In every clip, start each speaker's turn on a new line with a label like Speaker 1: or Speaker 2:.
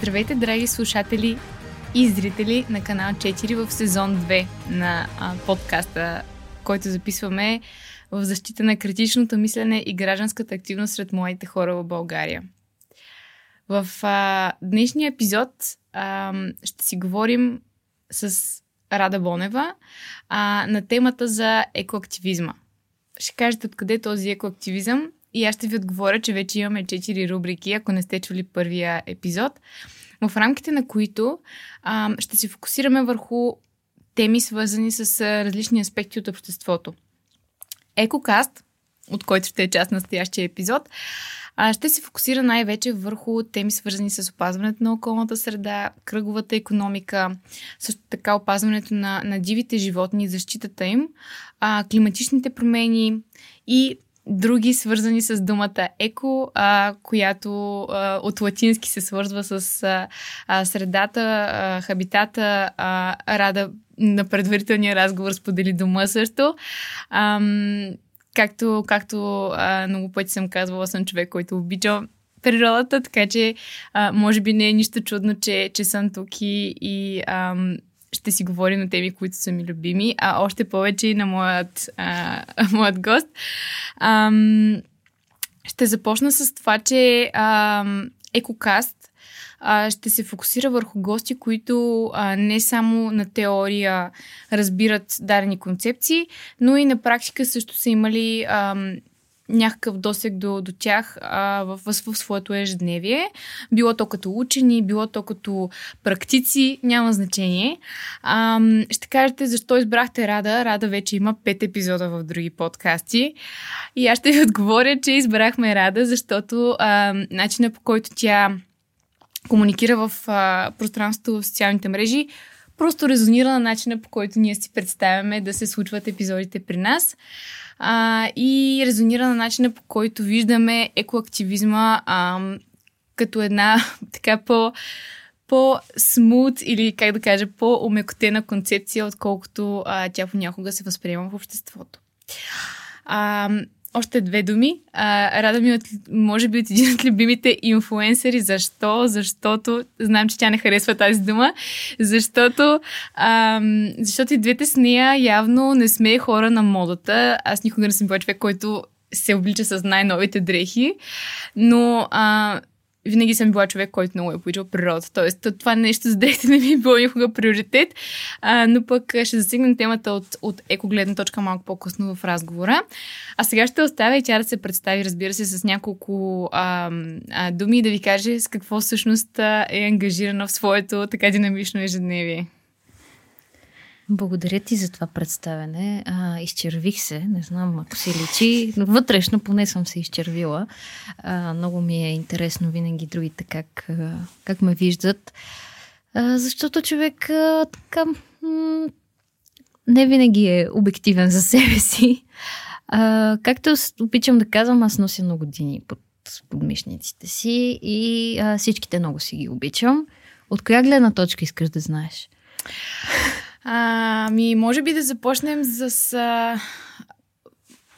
Speaker 1: Здравейте, драги слушатели и зрители на канал 4 в сезон 2 на а, подкаста, който записваме в защита на критичното мислене и гражданската активност сред младите хора в България. В а, днешния епизод а, ще си говорим с Рада Бонева а, на темата за екоактивизма. Ще кажете откъде е този екоактивизъм и аз ще ви отговоря, че вече имаме 4 рубрики, ако не сте чули първия епизод, в рамките на които а, ще се фокусираме върху теми, свързани с различни аспекти от обществото. Екокаст, от който ще е част на настоящия епизод, ще се фокусира най-вече върху теми, свързани с опазването на околната среда, кръговата економика, също така опазването на, на дивите животни, защитата им, а, климатичните промени и други свързани с думата еко, а, която а, от латински се свързва с а, а, средата, а, хабитата, а, рада на предварителния разговор сподели дома също. Ам, както, както а, много пъти съм казвала, съм човек, който обича природата, така че а, може би не е нищо чудно, че, че съм тук и, ам, ще си говорим на теми, които са ми любими, а още повече и на моят, а, моят гост. Ам, ще започна с това, че ам, Екокаст а, ще се фокусира върху гости, които а, не само на теория разбират дадени концепции, но и на практика също са имали а, някакъв досег до, до тях а, в, в, в своето ежедневие. Било то като учени, било то като практици, няма значение. А, ще кажете защо избрахте Рада. Рада вече има пет епизода в други подкасти. И аз ще ви отговоря, че избрахме Рада, защото а, начина по който тя комуникира в а, пространството в социалните мрежи, просто резонира на начина по който ние си представяме да се случват епизодите при нас а, и резонира на начина по който виждаме екоактивизма а, като една така по по-смут или, как да кажа, по-умекотена концепция, отколкото а, тя понякога се възприема в обществото. А, още две думи. А, рада ми, от, може би, от един от любимите инфуенсери. Защо? Защото, знам, че тя не харесва тази дума, защото, а, защото и двете с нея явно не сме хора на модата. Аз никога не съм била човек, който се облича с най-новите дрехи, но а, винаги съм била човек, който много е обичал природата. Тоест, това нещо за дрехите не ми е било никога приоритет, а, но пък ще засегнем темата от, от екогледна точка малко по-късно в разговора. А сега ще оставя и тя да се представи, разбира се, с няколко а, а, думи и да ви каже с какво всъщност е ангажирана в своето така динамично ежедневие.
Speaker 2: Благодаря ти за това представене. А, изчервих се, не знам ако си личи, но вътрешно поне съм се изчервила. А, много ми е интересно винаги другите как, как ме виждат. А, защото човек а, така м- не винаги е обективен за себе си. А, както обичам да казвам, аз нося много години под подмишниците си и а, всичките много си ги обичам. От коя гледна точка искаш да знаеш?
Speaker 1: Ами, може би да започнем с а,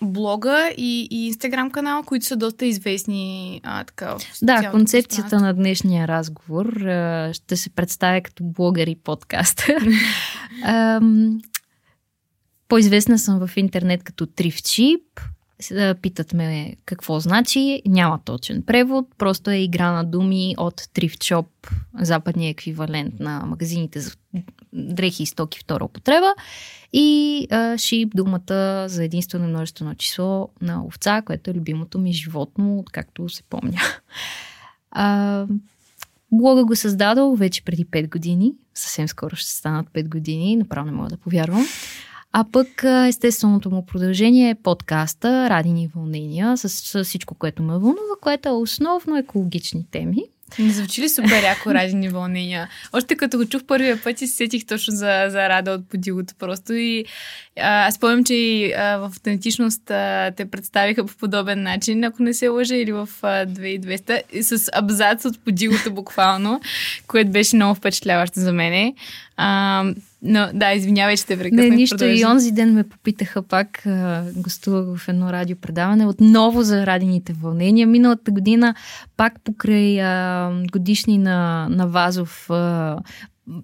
Speaker 1: блога и, и инстаграм канал, които са доста известни а, така.
Speaker 2: Да, концепцията на днешния разговор а, ще се представя като блогър и подкаст. по-известна съм в интернет като Питат ме какво значи. Няма точен превод, просто е игра на думи от Трифчоп, западния еквивалент на магазините за дрехи и стоки втора употреба. И а, шип думата за единствено множествено число на овца, което е любимото ми животно, откакто се помня. А, блога го създадал вече преди 5 години. Съвсем скоро ще станат 5 години, направо не мога да повярвам. А пък естественото му продължение е подкаста Радини вълнения с, с всичко, което ме вълнува, което е основно екологични теми.
Speaker 1: Не звучи ли супер яко радини вълнения? Още като го чух първия път и се сетих точно за, за Рада от подилото просто и, А, аз спомням, че и а, в автентичност а, те представиха по подобен начин, ако не се лъжа, или в а, 2200, с абзац от подилото буквално, което беше много впечатляващо за мене. А, но да, извинявай, че те прекъснах.
Speaker 2: Не, нищо. Продължи. И онзи ден ме попитаха пак, гостувах в едно радиопредаване, отново за радените вълнения. Миналата година пак покрай а, годишни на, на Вазов а,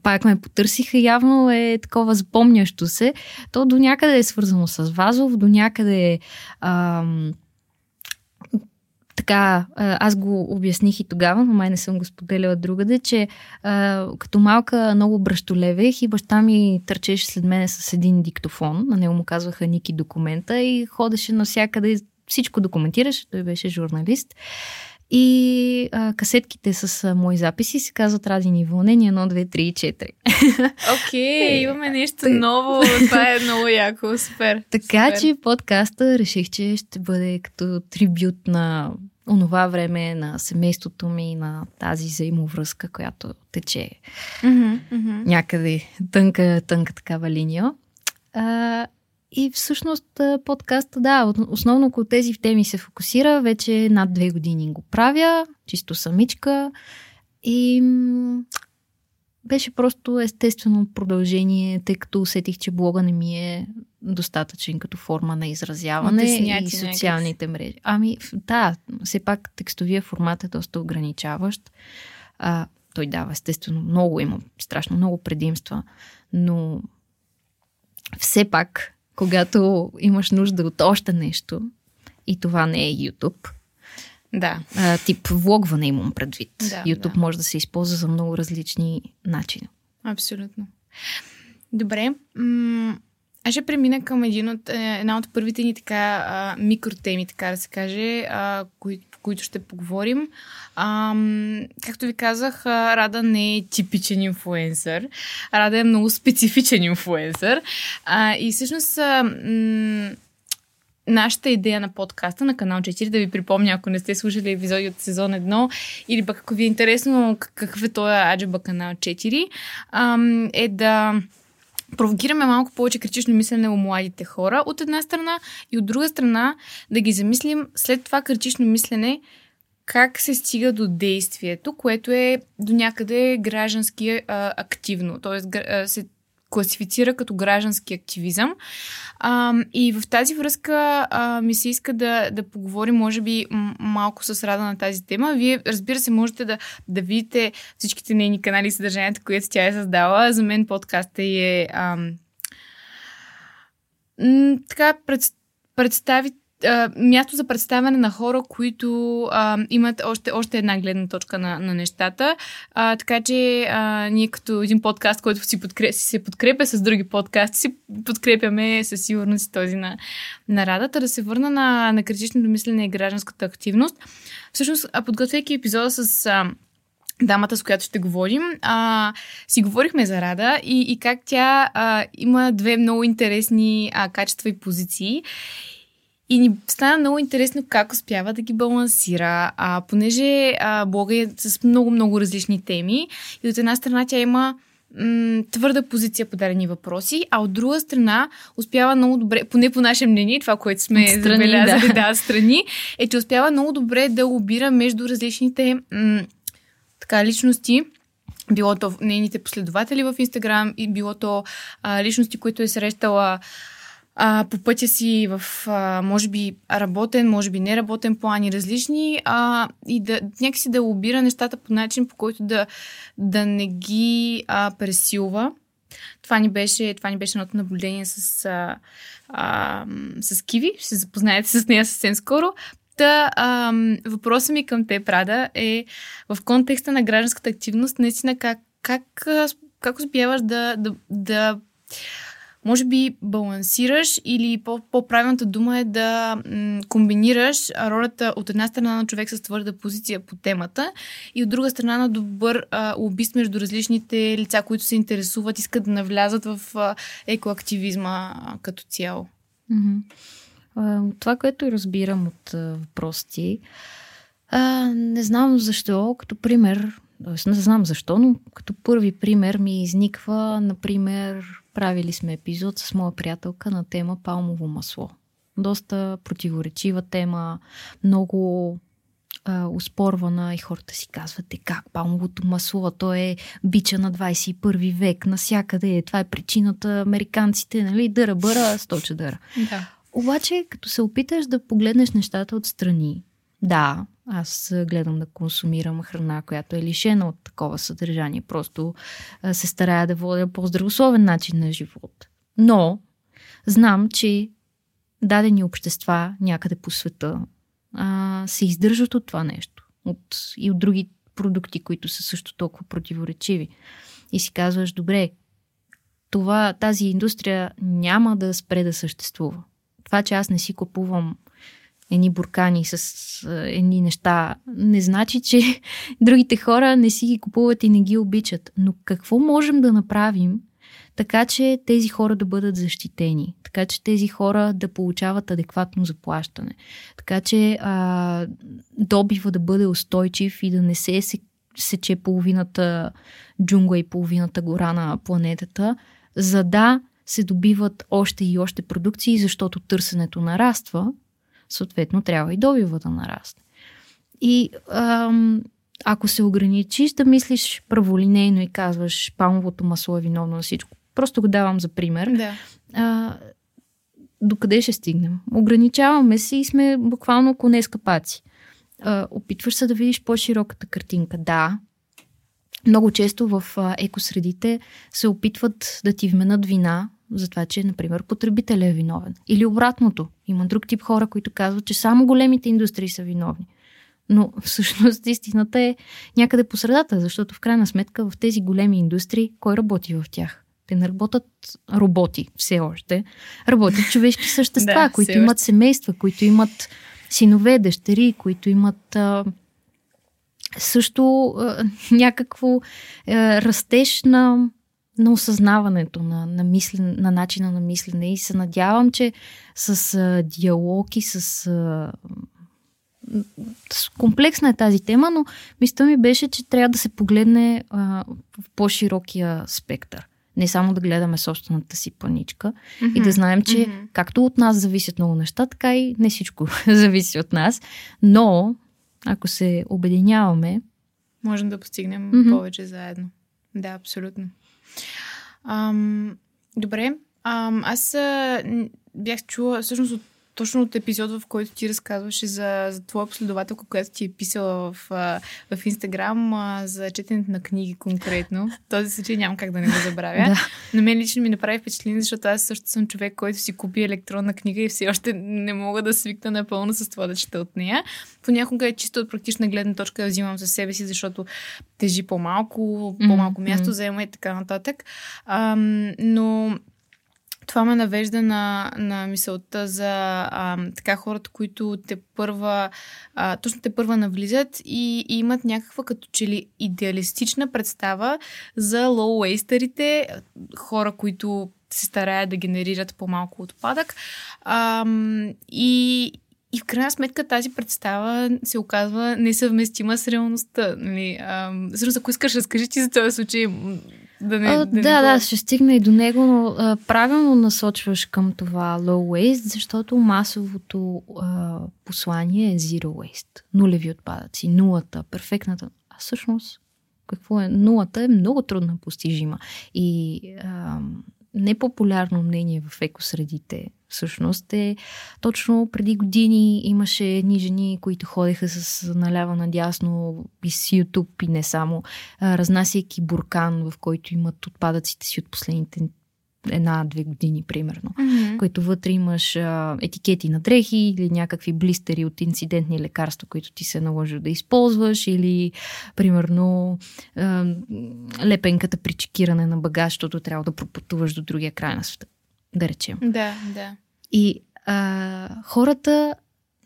Speaker 2: пак ме потърсиха, явно е такова запомнящо се. То до някъде е свързано с Вазов, до някъде е ам, така, аз го обясних и тогава, но май не съм го споделяла другаде, че а, като малка много бръщолевех и баща ми търчеше след мене с един диктофон. На него му казваха Ники документа и ходеше навсякъде, всичко документираше, той беше журналист. И а, касетките с а, мои записи се казват Радини вълнения 1, 2, 3 и 4.
Speaker 1: Окей, okay, имаме нещо ново. Това е много яко. Супер.
Speaker 2: Така
Speaker 1: супер.
Speaker 2: че подкаста реших, че ще бъде като трибют на онова време, на семейството ми, на тази взаимовръзка, която тече
Speaker 1: mm-hmm, mm-hmm.
Speaker 2: някъде тънка, тънка такава линия. А, и всъщност подкаста, да, основно около тези теми се фокусира. Вече над две години го правя, чисто самичка. И беше просто естествено продължение, тъй като усетих, че блога не ми е достатъчен като форма на изразяване и социалните мрежи. Ами, да, все пак текстовия формат е доста ограничаващ. А, той дава, естествено, много има, страшно много предимства, но все пак когато имаш нужда от още нещо, и това не е YouTube.
Speaker 1: Да.
Speaker 2: А, тип влогване имам предвид.
Speaker 1: Да,
Speaker 2: YouTube
Speaker 1: да.
Speaker 2: може да се използва за много различни начини.
Speaker 1: Абсолютно. Добре. М- аз ще премина към един от, е, една от първите ни така а, микротеми, така да се каже, а, кои, по които ще поговорим. А, както ви казах, Рада не е типичен инфуенсър. Рада е много специфичен инфуенсър. А, и всъщност а, м- нашата идея на подкаста на канал 4, да ви припомня, ако не сте слушали епизоди от сезон 1, или пък ако ви е интересно какъв е този Аджаба канал 4, а, е да провокираме малко повече критично мислене у младите хора, от една страна, и от друга страна да ги замислим след това критично мислене как се стига до действието, което е до някъде граждански а, активно, т.е. се класифицира като граждански активизъм. А, и в тази връзка а, ми се иска да, да поговорим, може би, малко с Рада на тази тема. Вие, разбира се, можете да, да видите всичките нейни канали и съдържанието, което тя е създала. За мен подкаста е ам, така пред, а, място за представяне на хора, които а, имат още, още една гледна точка на, на нещата. А, така че а, ние като един подкаст, който си, подкреп, си се подкрепя с други подкасти, си подкрепяме със сигурност този на, на Радата. Да се върна на, на критичното мислене и гражданската активност. Всъщност, подготвяйки епизода с... А, дамата, с която ще говорим, а, си говорихме за Рада и, и как тя а, има две много интересни а, качества и позиции. И ни стана много интересно как успява да ги балансира, а, понеже а, блога е с много-много различни теми и от една страна тя има м- твърда позиция по дадени въпроси, а от друга страна успява много добре, поне по наше мнение, това, което сме страни, забелязали, да. да, страни, е, че успява много добре да обира между различните м- така, личности, било то нейните последователи в Инстаграм и било то а, личности, които е срещала а, по пътя си в, а, може би, работен, може би неработен план и различни, а, и да някакси да лобира нещата по начин, по който да, да не ги а, пресилва. Това ни беше, това ни беше едното наблюдение с, а, а, с Киви. Ще се запознаете с нея съвсем скоро. Та, а, въпросът ми към те, Прада, е в контекста на гражданската активност, наистина как, как, как успяваш да, да, да може би балансираш или по-правилната дума е да комбинираш ролята от една страна на човек с твърда позиция по темата и от друга страна на добър а, лобист между различните лица, които се интересуват, искат да навлязат в екоактивизма като цяло.
Speaker 2: Това, което разбирам от а, не знам защо, като пример, не знам защо, но като първи пример ми изниква, например, правили сме епизод с моя приятелка на тема палмово масло. Доста противоречива тема, много а, успорвана и хората си казват, е как палмовото масло, то е бича на 21 век, насякъде е, това е причината американците, нали, дъра бъра, сточа дъра.
Speaker 1: Да.
Speaker 2: Обаче, като се опиташ да погледнеш нещата отстрани, да, аз гледам да консумирам храна, която е лишена от такова съдържание. Просто се старая да водя по-здравословен начин на живот. Но знам, че дадени общества някъде по света а, се издържат от това нещо. От, и от други продукти, които са също толкова противоречиви. И си казваш, добре, това, тази индустрия няма да спре да съществува. Това, че аз не си купувам едни буркани с едни неща, не значи, че другите хора не си ги купуват и не ги обичат. Но какво можем да направим, така че тези хора да бъдат защитени, така че тези хора да получават адекватно заплащане, така че а, добива да бъде устойчив и да не се сече половината джунгла и половината гора на планетата, за да се добиват още и още продукции, защото търсенето нараства, съответно трябва и добива да нарасне. И ам, ако се ограничиш да мислиш праволинейно и казваш палмовото масло е виновно на всичко, просто го давам за пример,
Speaker 1: да. а,
Speaker 2: докъде ще стигнем? Ограничаваме се и сме буквално коне скапаци. А, опитваш се да видиш по-широката картинка. Да, много често в екосредите се опитват да ти вменят вина за това, че, например, потребителя е виновен. Или обратното. Има друг тип хора, които казват, че само големите индустрии са виновни. Но всъщност истината е някъде по средата, защото в крайна сметка в тези големи индустрии, кой работи в тях? Те не работят роботи все още. Работят човешки същества, да, които имат семейства, които имат синове, дъщери, които имат а, също а, някакво а, растеж на на осъзнаването, на, на, мислен, на начина на мислене и се надявам, че с а, диалог и с, а, комплексна е тази тема, но мисля ми беше, че трябва да се погледне а, в по-широкия спектър. Не само да гледаме собствената си паничка mm-hmm. и да знаем, че mm-hmm. както от нас зависят много неща, така и не всичко зависи от нас. Но, ако се обединяваме,
Speaker 1: можем да постигнем mm-hmm. повече заедно. Да, абсолютно. Ам, добре. Ам, аз бях чула всъщност от точно от епизод, в който ти разказваше за, за твоя последователка, която ти е писала в, в Инстаграм за четенето на книги конкретно. В този случай нямам как да не го забравя. да. Но мен лично ми направи впечатление, защото аз също съм човек, който си купи електронна книга и все още не мога да свикна напълно с това да чета от нея. Понякога е чисто от практична гледна точка да взимам за себе си, защото тежи по-малко, по-малко място mm-hmm. заема и така нататък. Ам, но това ме навежда на, на мисълта за а, така хората, които те първа, а, точно те първа навлизат и, и имат някаква като че ли идеалистична представа за лоу-уейстерите, хора, които се стараят да генерират по-малко отпадък. А, и, и в крайна сметка тази представа се оказва несъвместима с реалността. Нали? А, ако искаш, разкажи ти за този случай
Speaker 2: да, не, а, да, да, да, ще стигна и до него, но а, правилно насочваш към това low waste, защото масовото а, послание е zero waste. Нулеви отпадъци, нулата, перфектната. А всъщност, какво е? Нулата е много трудна постижима. И а, непопулярно мнение в екосредите всъщност е точно преди години имаше едни жени, които ходеха с налява надясно и с YouTube и не само, разнасяйки буркан, в който имат отпадъците си от последните една-две години, примерно, mm-hmm. които вътре имаш а, етикети на дрехи или някакви блистери от инцидентни лекарства, които ти се наложи да използваш, или, примерно, а, лепенката при чекиране на багаж, защото трябва да пропътуваш до другия край на света, да речем.
Speaker 1: Да, да.
Speaker 2: И а, хората,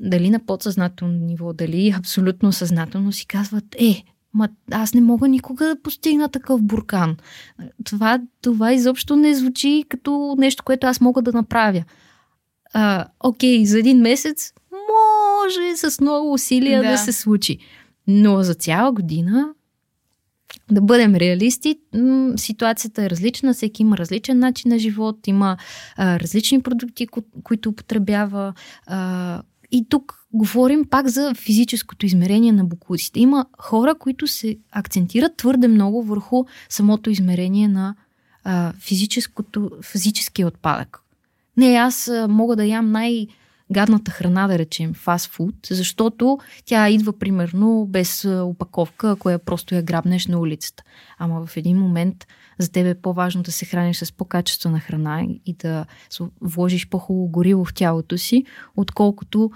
Speaker 2: дали на подсъзнателно ниво, дали абсолютно съзнателно си казват, е, Ма аз не мога никога да постигна такъв буркан. Това, това изобщо не звучи като нещо, което аз мога да направя. А, окей, за един месец може с много усилия да. да се случи. Но за цяла година да бъдем реалисти, ситуацията е различна, всеки има различен начин на живот, има а, различни продукти, ко- които употребява. А, и тук говорим пак за физическото измерение на буклуците. Има хора, които се акцентират твърде много върху самото измерение на а, физическото, физическия отпадък. Не, аз а, мога да ям най- гадната храна, да речем, фастфуд, защото тя идва примерно без опаковка, ако я просто я грабнеш на улицата. Ама в един момент за теб е по-важно да се храниш с по-качествена храна и да вложиш по-хубаво гориво в тялото си, отколкото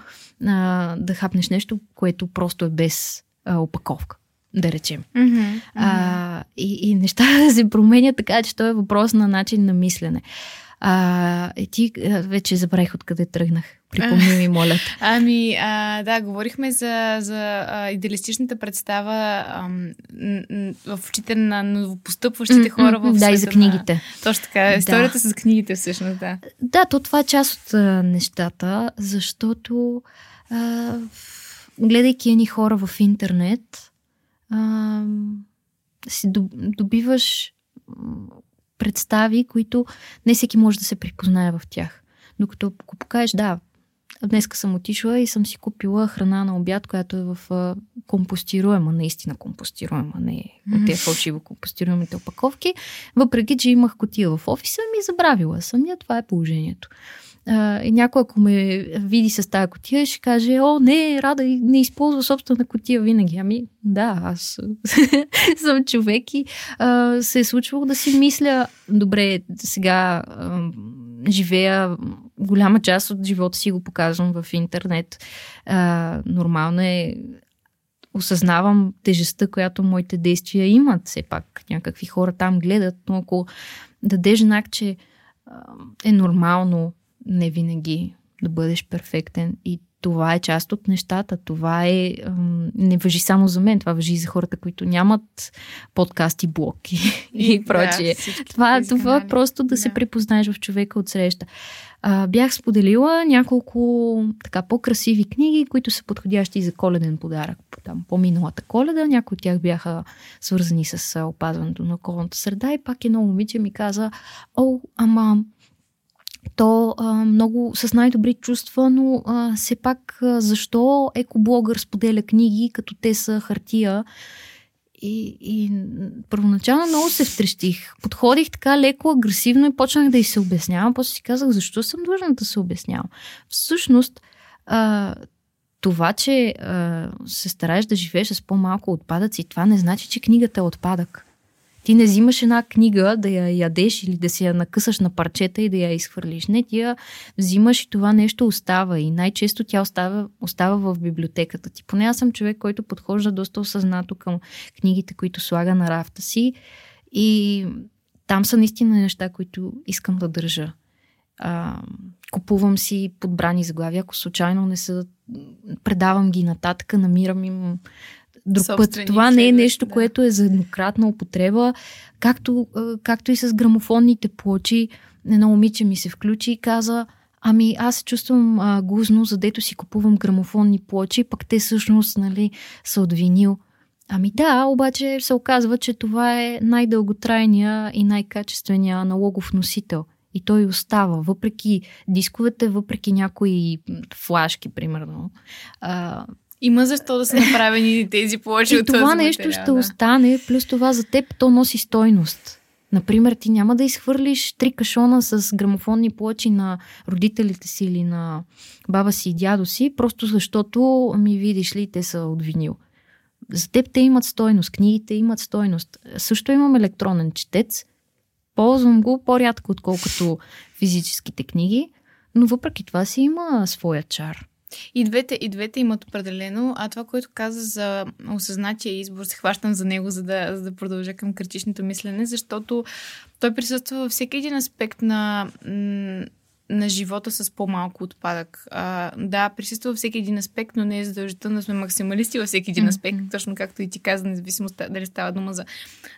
Speaker 2: а, да хапнеш нещо, което просто е без а, опаковка да речем.
Speaker 1: Mm-hmm.
Speaker 2: А, и, и нещата се променят така, че то е въпрос на начин на мислене. А, е, ти вече забравих откъде тръгнах. Припомни ми, моля.
Speaker 1: Ами, а, да, говорихме за, за а, идеалистичната представа а, в очите на новопостъпващите хора в
Speaker 2: Да, и за книгите. На...
Speaker 1: Точно така. Историята да. с книгите, всъщност, да.
Speaker 2: Да, то това е част от а, нещата, защото а, гледайки едни хора в интернет, а, си добиваш представи, които не всеки може да се припознае в тях. Докато ако покажеш, да, днеска съм отишла и съм си купила храна на обяд, която е в компостируема, наистина компостируема, не от тези фалшиво компостируемите опаковки, въпреки, че имах котия в офиса, ми забравила съм я, това е положението. А, и някой, ако ме види с тази котия, ще каже, о, не, Рада не използва собствена котия винаги. Ами, да, аз съм човек и а, се е случвало да си мисля, добре, сега а, живея, голяма част от живота си го показвам в интернет. А, нормално е осъзнавам тежестта, която моите действия имат. Все пак някакви хора там гледат, но ако дадеш знак, че е нормално не винаги да бъдеш перфектен и това е част от нещата. Това е. Не въжи само за мен, това въжи и за хората, които нямат подкасти, блоки и, и прочие. Да, това това просто да, да се препознаеш в човека от среща. А, бях споделила няколко така по-красиви книги, които са подходящи за коледен подарък. Там по-миналата коледа, някои от тях бяха свързани с опазването на околната среда и пак едно момиче ми каза, о, ама то а, много с най-добри чувства, но а, все пак а, защо екоблогър споделя книги, като те са хартия? И, и първоначално много се втрещих. Подходих така леко, агресивно и почнах да й се обяснявам. После си казах, защо съм длъжна да се обяснявам. Всъщност, а, това, че а, се стараеш да живееш с по-малко отпадъци, това не значи, че книгата е отпадък. Ти не взимаш една книга да я ядеш или да си я накъсаш на парчета и да я изхвърлиш. Не, ти я взимаш и това нещо остава. И най-често тя остава, остава в библиотеката ти. Поне аз съм човек, който подхожда доста осъзнато към книгите, които слага на рафта си. И там са наистина неща, които искам да държа. А, купувам си подбрани заглавия, ако случайно не са, предавам ги нататък, намирам им друг път. Това не е нещо, да. което е за еднократна употреба, както, както и с грамофонните плочи. Едно момиче ми се включи и каза, ами аз се чувствам а, гузно, задето си купувам грамофонни плочи, пък те всъщност нали, са от винил. Ами да, обаче се оказва, че това е най-дълготрайния и най-качествения аналогов носител. И той остава, въпреки дисковете, въпреки някои флашки, примерно. А,
Speaker 1: има защо да са направени тези плочи
Speaker 2: от това нещо материал, ще да. остане, плюс това за теб то носи стойност. Например, ти няма да изхвърлиш три кашона с грамофонни плочи на родителите си или на баба си и дядо си, просто защото, ми видиш ли, те са от винил. За теб те имат стойност, книгите имат стойност. Също имам електронен четец, ползвам го по-рядко, отколкото физическите книги, но въпреки това си има своя чар.
Speaker 1: И двете, и двете имат определено, а това, което каза за осъзнатия избор, се хващам за него, за да, за да продължа към критичното мислене, защото той присъства във всеки един аспект на, на живота с по-малко отпадък. А, да, присъства във всеки един аспект, но не е задължително да сме максималисти във всеки един аспект, mm-hmm. точно както и ти каза, независимо дали става дума за,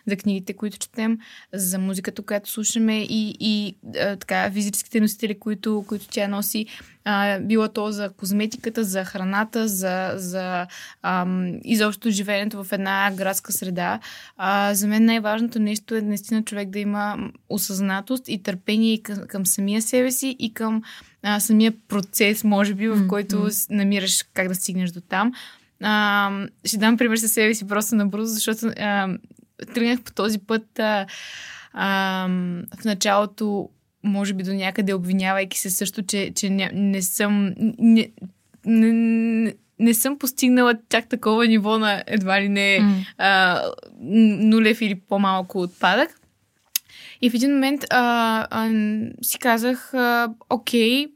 Speaker 1: за книгите, които четем, за музиката, която слушаме и, и а, така, физическите носители, които, които тя носи. А, било то за козметиката, за храната, за, за ам, изобщо живеенето в една градска среда. А, за мен най-важното нещо е наистина човек да има осъзнатост и търпение към, към самия себе си и към а, самия процес, може би, в който mm-hmm. намираш как да стигнеш до там. А, ще дам пример със себе си просто набързо, защото а, тръгнах по този път а, а, в началото може би до някъде обвинявайки се също, че, че не, не съм не, не, не съм постигнала чак такова ниво на едва ли не mm. а, нулев или по-малко отпадък. И в един момент а, а, си казах, а, окей,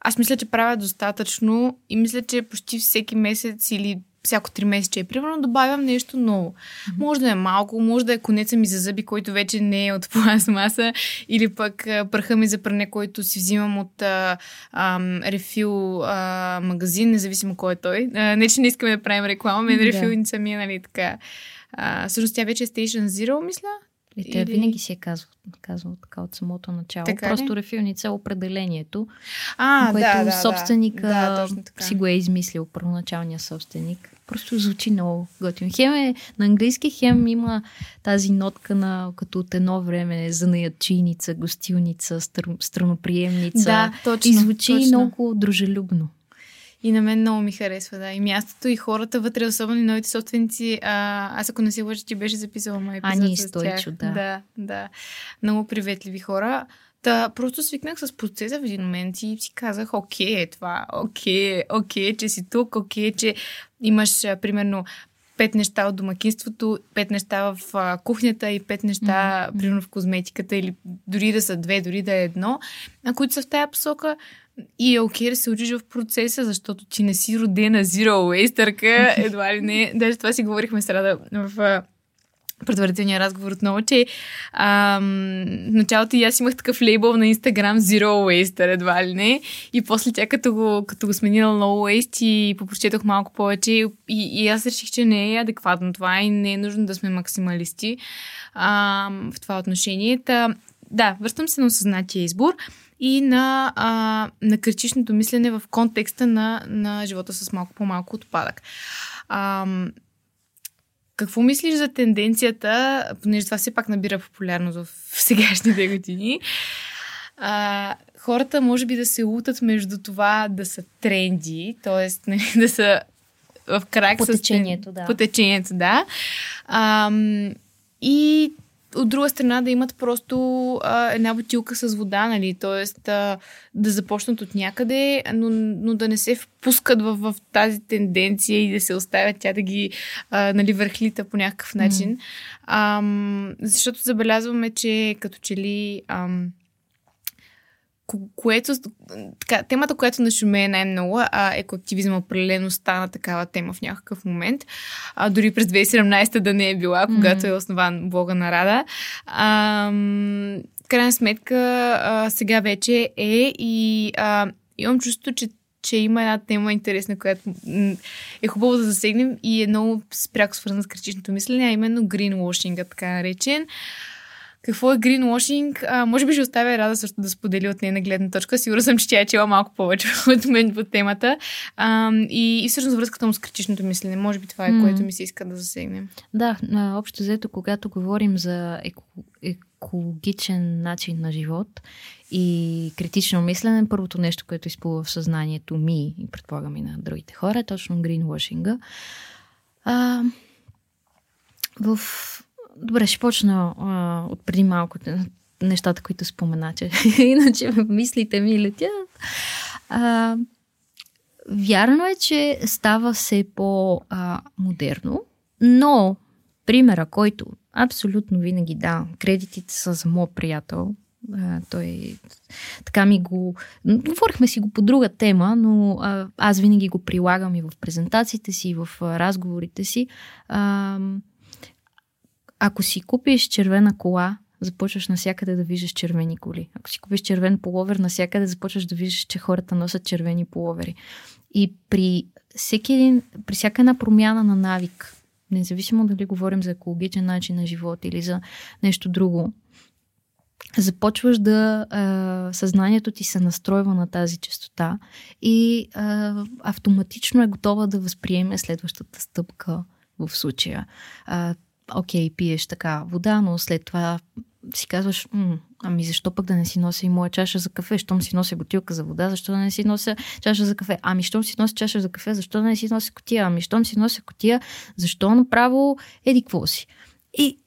Speaker 1: аз мисля, че правя достатъчно и мисля, че почти всеки месец или всяко три месеца, примерно, добавям нещо ново. Mm-hmm. Може да е малко, може да е конеца ми за зъби, който вече не е от пластмаса, или пък пръха ми за пране, който си взимам от а, а, рефил а, магазин, независимо кой е той. А, не, че не искаме да правим реклама, мен да. рефил и самия, нали, така. А, всъщност тя вече е Station Zero, мисля.
Speaker 2: И тя Или... винаги си е казвал, казвал така от самото начало. Така Просто рефилница е определението, а, което да, да, собственика да, да, си го е измислил, първоначалния собственик. Просто звучи много готино. Хем е на английски, хем има тази нотка на като от едно време занаячийница, гостилница, стр, страноприемница.
Speaker 1: Да, точно.
Speaker 2: И звучи
Speaker 1: точно.
Speaker 2: много дружелюбно.
Speaker 1: И на мен много ми харесва, да. И мястото, и хората вътре, особено и новите собственици. А, аз ако не се лъжа, ти беше записала май епизод
Speaker 2: Ани с Стойчо,
Speaker 1: да. Да, да. Много приветливи хора. Та, просто свикнах с процеса в един момент и си казах, окей, е това, окей, окей, че си тук, окей, че имаш, примерно, пет неща от домакинството, пет неща в а, кухнята и пет неща, mm-hmm. примерно в козметиката, или дори да са две, дори да е едно, а които са в тая посока. И е окей да се учиш в процеса, защото ти не си родена zero waster едва ли не. Даже това си говорихме среда в предварителния разговор отново, че ам, в началото и аз имах такъв лейбъл на Instagram Zero Waster, едва ли не. И после тя като го, като го сменила No Waste и попрочетох малко повече и, и аз реших, че не е адекватно това и не е нужно да сме максималисти ам, в това отношение. Та, да, връщам се на осъзнатия избор и на, а, на критичното мислене в контекста на, на живота с малко по-малко отпадък. А, какво мислиш за тенденцията, понеже това все пак набира популярност в сегашните години, а, хората може би да се лутат между това да са тренди, т.е. Нали, да са в крак
Speaker 2: по течението, с...
Speaker 1: Да. По течението, да. А, и от друга страна да имат просто а, една бутилка с вода, нали, т.е. да започнат от някъде, но, но да не се впускат в, в тази тенденция и да се оставят тя да ги а, нали, върхлита по някакъв начин. Mm. А, защото забелязваме, че като че ли... Ам, което, така, темата, която нашумее най-много, а екоактивизма определено стана такава тема в някакъв момент. А, дори през 2017 да не е била, когато mm-hmm. е основан блога на Рада. А, в крайна сметка, а, сега вече е и а, имам чувство, че че има една тема интересна, която е хубаво да засегнем и е много пряко свързана с критичното мислене, а именно гринвошинга, така наречен. Какво е greenwashing? А, може би ще оставя Рада също да сподели от нейна гледна точка. Сигурна съм, че тя е чела малко повече от мен по темата. А, и, и всъщност връзката му с критичното мислене. Може би това е, mm. което ми се иска да засегнем.
Speaker 2: Да, общо взето, когато говорим за еко, екологичен начин на живот и критично мислене, първото нещо, което изплува в съзнанието ми и предполагам и на другите хора, е точно greenwashing. А, в Добре, ще почна а, от преди малко нещата, които споменате. Иначе мислите ми летят. А, вярно е, че става все по-модерно, но примера, който абсолютно винаги да, кредитите са за моят приятел, а, той така ми го... Говорихме си го по друга тема, но а, аз винаги го прилагам и в презентациите си, и в а, разговорите си. А, ако си купиш червена кола, започваш навсякъде да виждаш червени коли. Ако си купиш червен половер, навсякъде започваш да виждаш, че хората носят червени половери. И при, всеки един, при всяка една промяна на навик, независимо дали говорим за екологичен начин на живот или за нещо друго, започваш да а, съзнанието ти се настройва на тази частота и а, автоматично е готова да възприеме следващата стъпка в случая. Окей, пиеш така вода, но след това си казваш, ами защо пък да не си нося и моя чаша за кафе? Щом си нося бутилка за вода, защо да не си нося чаша за кафе? Ами щом си нося чаша за кафе, защо да не си нося котия? Ами щом си нося котия, защо направо еди какво си? И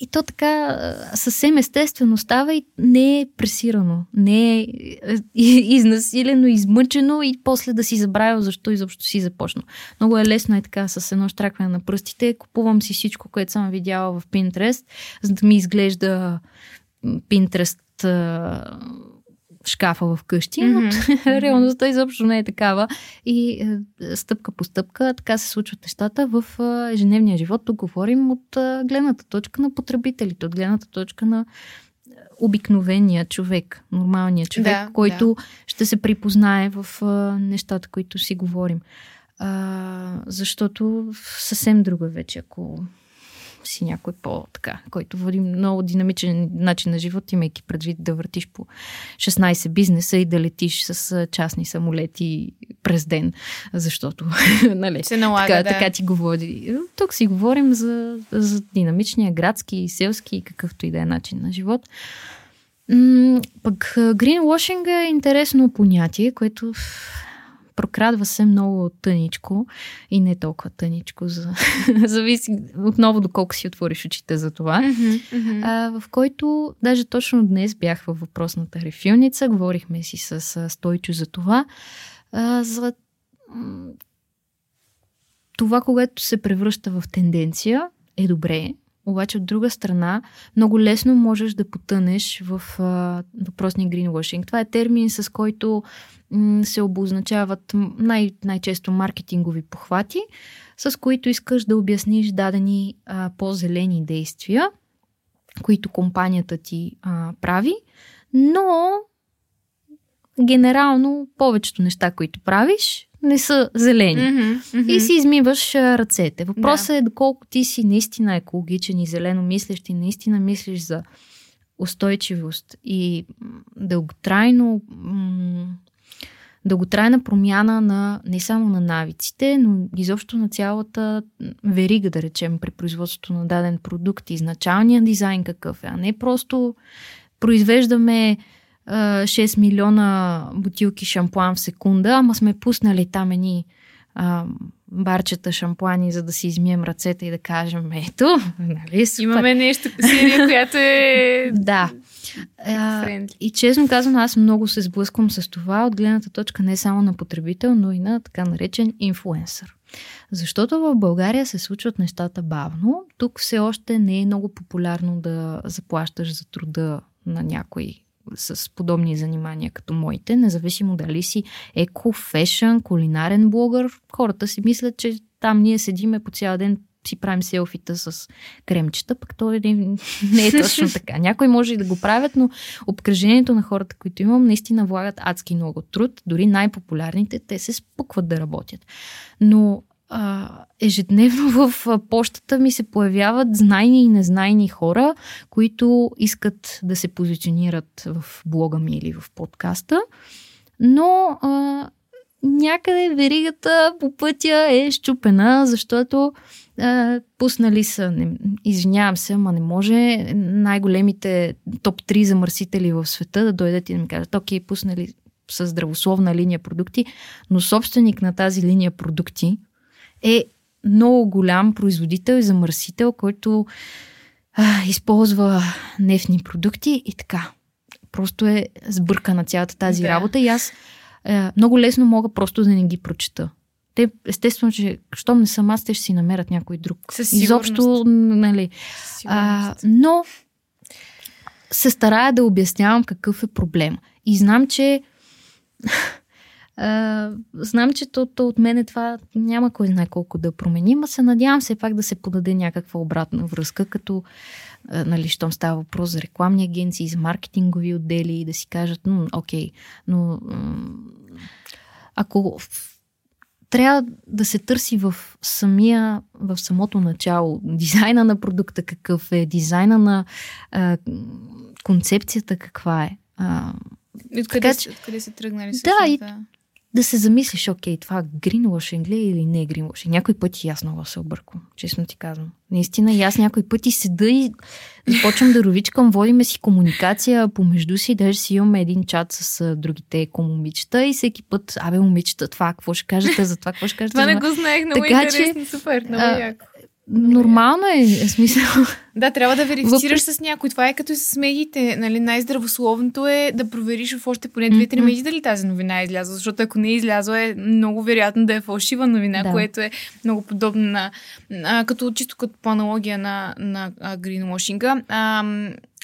Speaker 2: и то така съвсем естествено става и не е пресирано, не е изнасилено, измъчено и после да си забравя защо изобщо си започна. Много е лесно е така с едно штракване на пръстите. Купувам си всичко, което съм видяла в Pinterest, за да ми изглежда Pinterest шкафа в къщи, но mm-hmm. реалността изобщо не е такава. И е, стъпка по стъпка така се случват нещата в е, ежедневния живот. Тук говорим от е, гледната точка на потребителите, от гледната точка на обикновения човек, нормалния човек, да, който да. ще се припознае в нещата, които си говорим. А, защото съвсем друго е вече, ако си някой по-така, който води много динамичен начин на живот, имайки предвид да въртиш по 16 бизнеса и да летиш с частни самолети през ден, защото нали,
Speaker 1: се налага,
Speaker 2: така,
Speaker 1: да.
Speaker 2: така ти го води. Тук си говорим за, за динамичния градски, селски и какъвто и да е начин на живот. Пък гринвошинг е интересно понятие, което прокрадва се много тъничко и не толкова тъничко. За... Зависи отново доколко си отвориш очите за това. Mm-hmm, mm-hmm. А, в който даже точно днес бях във въпросната рефилница, говорихме си с Стойчо за това. А, за това, когато се превръща в тенденция, е добре, обаче от друга страна, много лесно можеш да потънеш в а, въпросния greenwashing. Това е термин, с който се обозначават най- най-често маркетингови похвати, с които искаш да обясниш дадени а, по-зелени действия, които компанията ти а, прави, но генерално повечето неща, които правиш, не са зелени. Mm-hmm, mm-hmm. И си измиваш ръцете. Въпросът да. е доколко ти си наистина екологичен и зелено мислещ и наистина мислиш за устойчивост и дълготрайно дълготрайна промяна на не само на навиците, но изобщо на цялата верига, да речем, при производството на даден продукт, изначалния дизайн какъв е, а не просто произвеждаме 6 милиона бутилки шампуан в секунда, ама сме пуснали там едни а, барчета шампуани, за да си измием ръцете и да кажем, ето, нали,
Speaker 1: супер. Имаме нещо, серия, която е...
Speaker 2: да. А, и честно казвам, аз много се сблъсквам с това от гледната точка не само на потребител, но и на така наречен инфуенсър. Защото в България се случват нещата бавно. Тук все още не е много популярно да заплащаш за труда на някой с подобни занимания като моите, независимо дали си еко, фешън, кулинарен блогър, хората си мислят, че там ние седиме по цял ден си правим селфита с кремчета, пък то не, не е точно така. Някои може и да го правят, но обкръжението на хората, които имам, наистина влагат адски много труд. Дори най-популярните, те се спукват да работят. Но а, ежедневно в почтата ми се появяват знайни и незнайни хора, които искат да се позиционират в блога ми или в подкаста, но а, някъде веригата по пътя е щупена, защото а, пуснали са, не, извинявам се, ама не може най-големите топ 3 замърсители в света да дойдат и да ми кажат, окей, пуснали с здравословна линия продукти, но собственик на тази линия продукти, е много голям производител и замърсител, който а, използва нефтни продукти и така. Просто е сбъркана цялата тази да. работа и аз а, много лесно мога просто да не ги прочета. Те, естествено, че щом не съм аз, те ще си намерят някой друг.
Speaker 1: Със
Speaker 2: Изобщо, нали. А, но се старая да обяснявам какъв е проблем. И знам, че а, знам, че то, то от мене това няма кой знае колко да промени, но се надявам се пак да се подаде някаква обратна връзка, като нали, щом става въпрос за рекламни агенции, за маркетингови отдели и да си кажат, окей, но ако трябва да се търси в самия, в самото начало. Дизайна на продукта какъв е, дизайна на а, концепцията каква е. А,
Speaker 1: и откъде, така, че, откъде се тръгнали?
Speaker 2: Да, и да се замислиш, окей, това гринвошинг ли или не е гринвошинг. Някой пъти аз много се обърквам, честно ти казвам. Наистина, и аз някой пъти седа и започвам да ровичкам, водиме си комуникация помежду си, даже си имаме един чат с другите комомичета и всеки път, абе, момичета, това, какво ще кажете за това, какво ще кажете
Speaker 1: това за това. не го знаех, много така, интересно, че, супер, много а, яко.
Speaker 2: Нормално е, е смисъл.
Speaker 1: Да, трябва да верифицираш Въпреки... с някой. Това е като и с медиите. Нали? Най-здравословното е да провериш в още поне две-три mm-hmm. медии дали тази новина е излязла. Защото ако не е излязла, е много вероятно да е фалшива новина, да. което е много подобно на, а, като чисто като по аналогия на, на гринвошинга.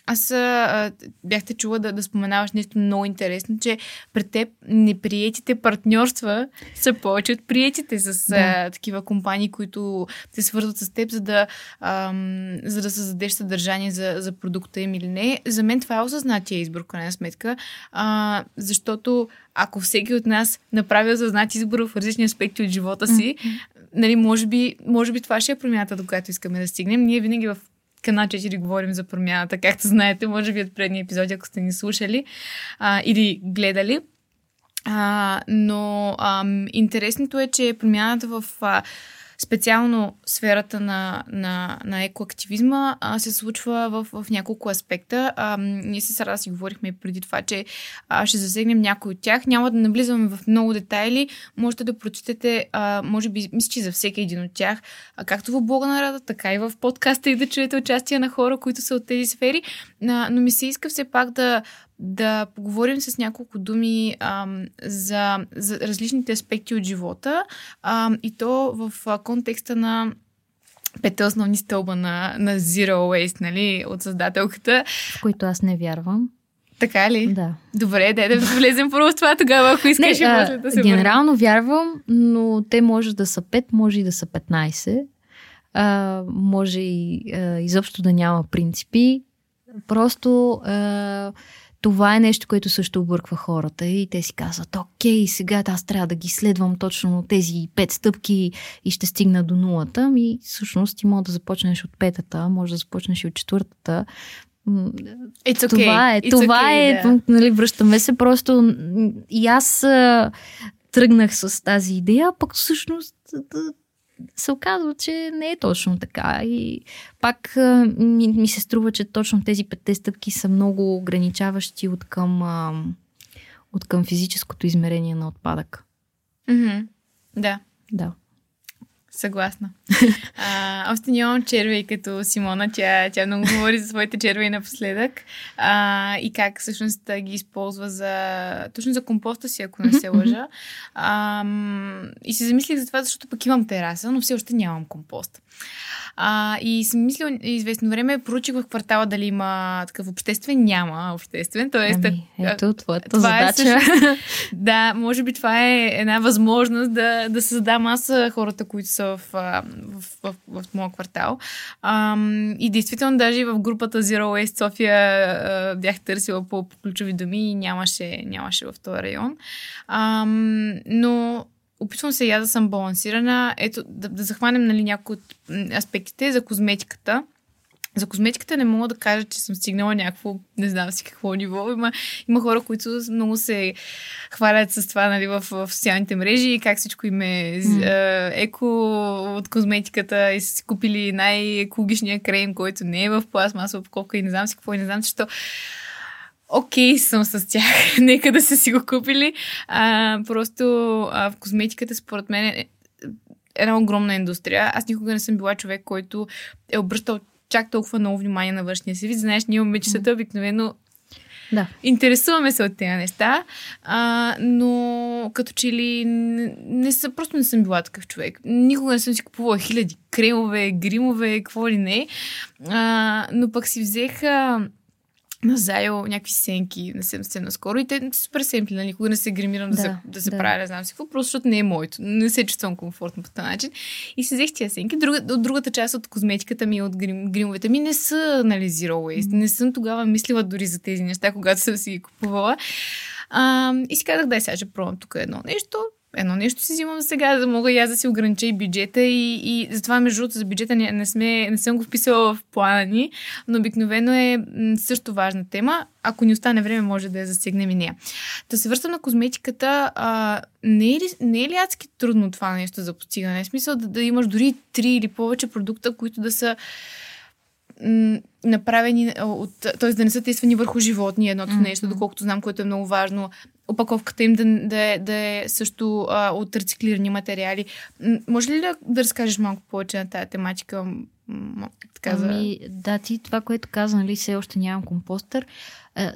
Speaker 1: Аз а, бяхте чула да, да споменаваш нещо много интересно, че пред теб неприетите партньорства са повече от приетите с да. а, такива компании, които се свързват с теб, за да, а, за да създадеш съдържание за, за продукта им или не. За мен това е осъзнатия избор, в крайна сметка, а, защото ако всеки от нас направи осъзнат избор в различни аспекти от живота си, mm-hmm. нали, може би, може би това ще е промяната, до която искаме да стигнем. Ние винаги в канал 4 говорим за промяната, както знаете, може би от предния епизоди, ако сте ни слушали а, или гледали. А, но а, интересното е, че промяната в а, специално сферата на, на, на екоактивизма а, се случва в, в няколко аспекта. А, ние се сега си говорихме преди това, че а, ще засегнем някой от тях. Няма да навлизаме в много детайли. Можете да прочетете, а, може би, мисля, че за всеки един от тях, а, както в блога на Рада, така и в подкаста и да чуете участие на хора, които са от тези сфери. А, но ми се иска все пак да да поговорим с няколко думи ам, за, за различните аспекти от живота ам, и то в а, контекста на пете основни стълба на, на Zero Waste, нали, от създателката.
Speaker 2: В които аз не вярвам.
Speaker 1: Така ли?
Speaker 2: Да.
Speaker 1: Добре, дай да влезем първо в това тогава, ако искаш не,
Speaker 2: а, да се Генерално върна. вярвам, но те може да са 5, може и да са 15. А, може и а, изобщо да няма принципи. Просто а, това е нещо, което също обърква хората и те си казват, окей, сега аз трябва да ги следвам точно тези пет стъпки и ще стигна до нулата. Ми всъщност ти може да започнеш от петата, може да започнеш и от четвъртата.
Speaker 1: It's okay.
Speaker 2: Това е,
Speaker 1: It's
Speaker 2: това
Speaker 1: okay,
Speaker 2: е, да. нали, връщаме се просто и аз тръгнах с тази идея, пък всъщност се оказва, че не е точно така. И пак ми, ми се струва, че точно тези петте стъпки са много ограничаващи от към, от към физическото измерение на отпадък.
Speaker 1: Mm-hmm. Да.
Speaker 2: Да.
Speaker 1: Съгласна. А, още нямам червей като Симона. Тя, тя много говори за своите червей напоследък. А, и как всъщност ги използва за, точно за компоста си, ако не се лъжа. А, и се замислих за това, защото пък имам тераса, но все още нямам компост. А, и съм мислила известно време, проучих в квартала дали има такъв обществен. Няма обществен. Тоест,
Speaker 2: ами, ето, твоята това е задача. Е
Speaker 1: също, да, може би това е една възможност да, да създам аз хората, които са в, в, в, в, моя квартал. А, и действително, даже в групата Zero Waste София бях търсила по, по ключови думи и нямаше, нямаше в този район. А, но опитвам се я да съм балансирана. Ето, да, да захванем нали, някои от аспектите за козметиката. За козметиката не мога да кажа, че съм стигнала някакво, не знам си какво ниво. Има, има хора, които много се хвалят с това нали, в, в социалните мрежи и как всичко им е mm. еко от козметиката и са си купили най-екологичния крем, който не е в пластмасова упаковка и не знам си какво и не знам защо окей okay, съм с тях, нека да са си го купили. А, просто а, в козметиката, според мен, е една огромна индустрия. Аз никога не съм била човек, който е обръщал чак толкова много внимание на външния си вид. Знаеш, ние момичетата обикновено
Speaker 2: да.
Speaker 1: Интересуваме се от тези неща, а, но като че ли не, не са, просто не съм била такъв човек. Никога не съм си купувала хиляди кремове, гримове, какво ли не. А, но пък си взеха на Зайл някакви сенки на се наскоро и те супер семпли, нали? Никога не се гримирам да, да, се, да се да. правя, не знам си какво, просто защото не е моето. Не се чувствам комфортно по този начин. И си взех тия сенки. Друга, от другата част от козметиката ми, от грим, гримовете ми не са, нали, zero waste. Mm. Не съм тогава мислила дори за тези неща, когато съм си ги купувала. А, и си казах, дай сега ще пробвам тук едно нещо едно нещо си взимам сега, да мога и аз да си огранича и бюджета и, и затова между другото за бюджета не, не, сме, не съм го вписала в плана ни, но обикновено е също важна тема. Ако ни остане време, може да я засегнем и нея. Да се връщам на козметиката, а, не, е ли, не е ли адски трудно това нещо за постигане? В смисъл да, да имаш дори три или повече продукта, които да са направени от, т.е. да не са тествани върху животни едното mm-hmm. нещо, доколкото знам, което е много важно. Опаковката им да, да, е, да е също а, от рециклирани материали. Може ли да, да разкажеш малко повече на тази тематика?
Speaker 2: Така ами, да, ти това, което каза, нали, все още нямам компостър.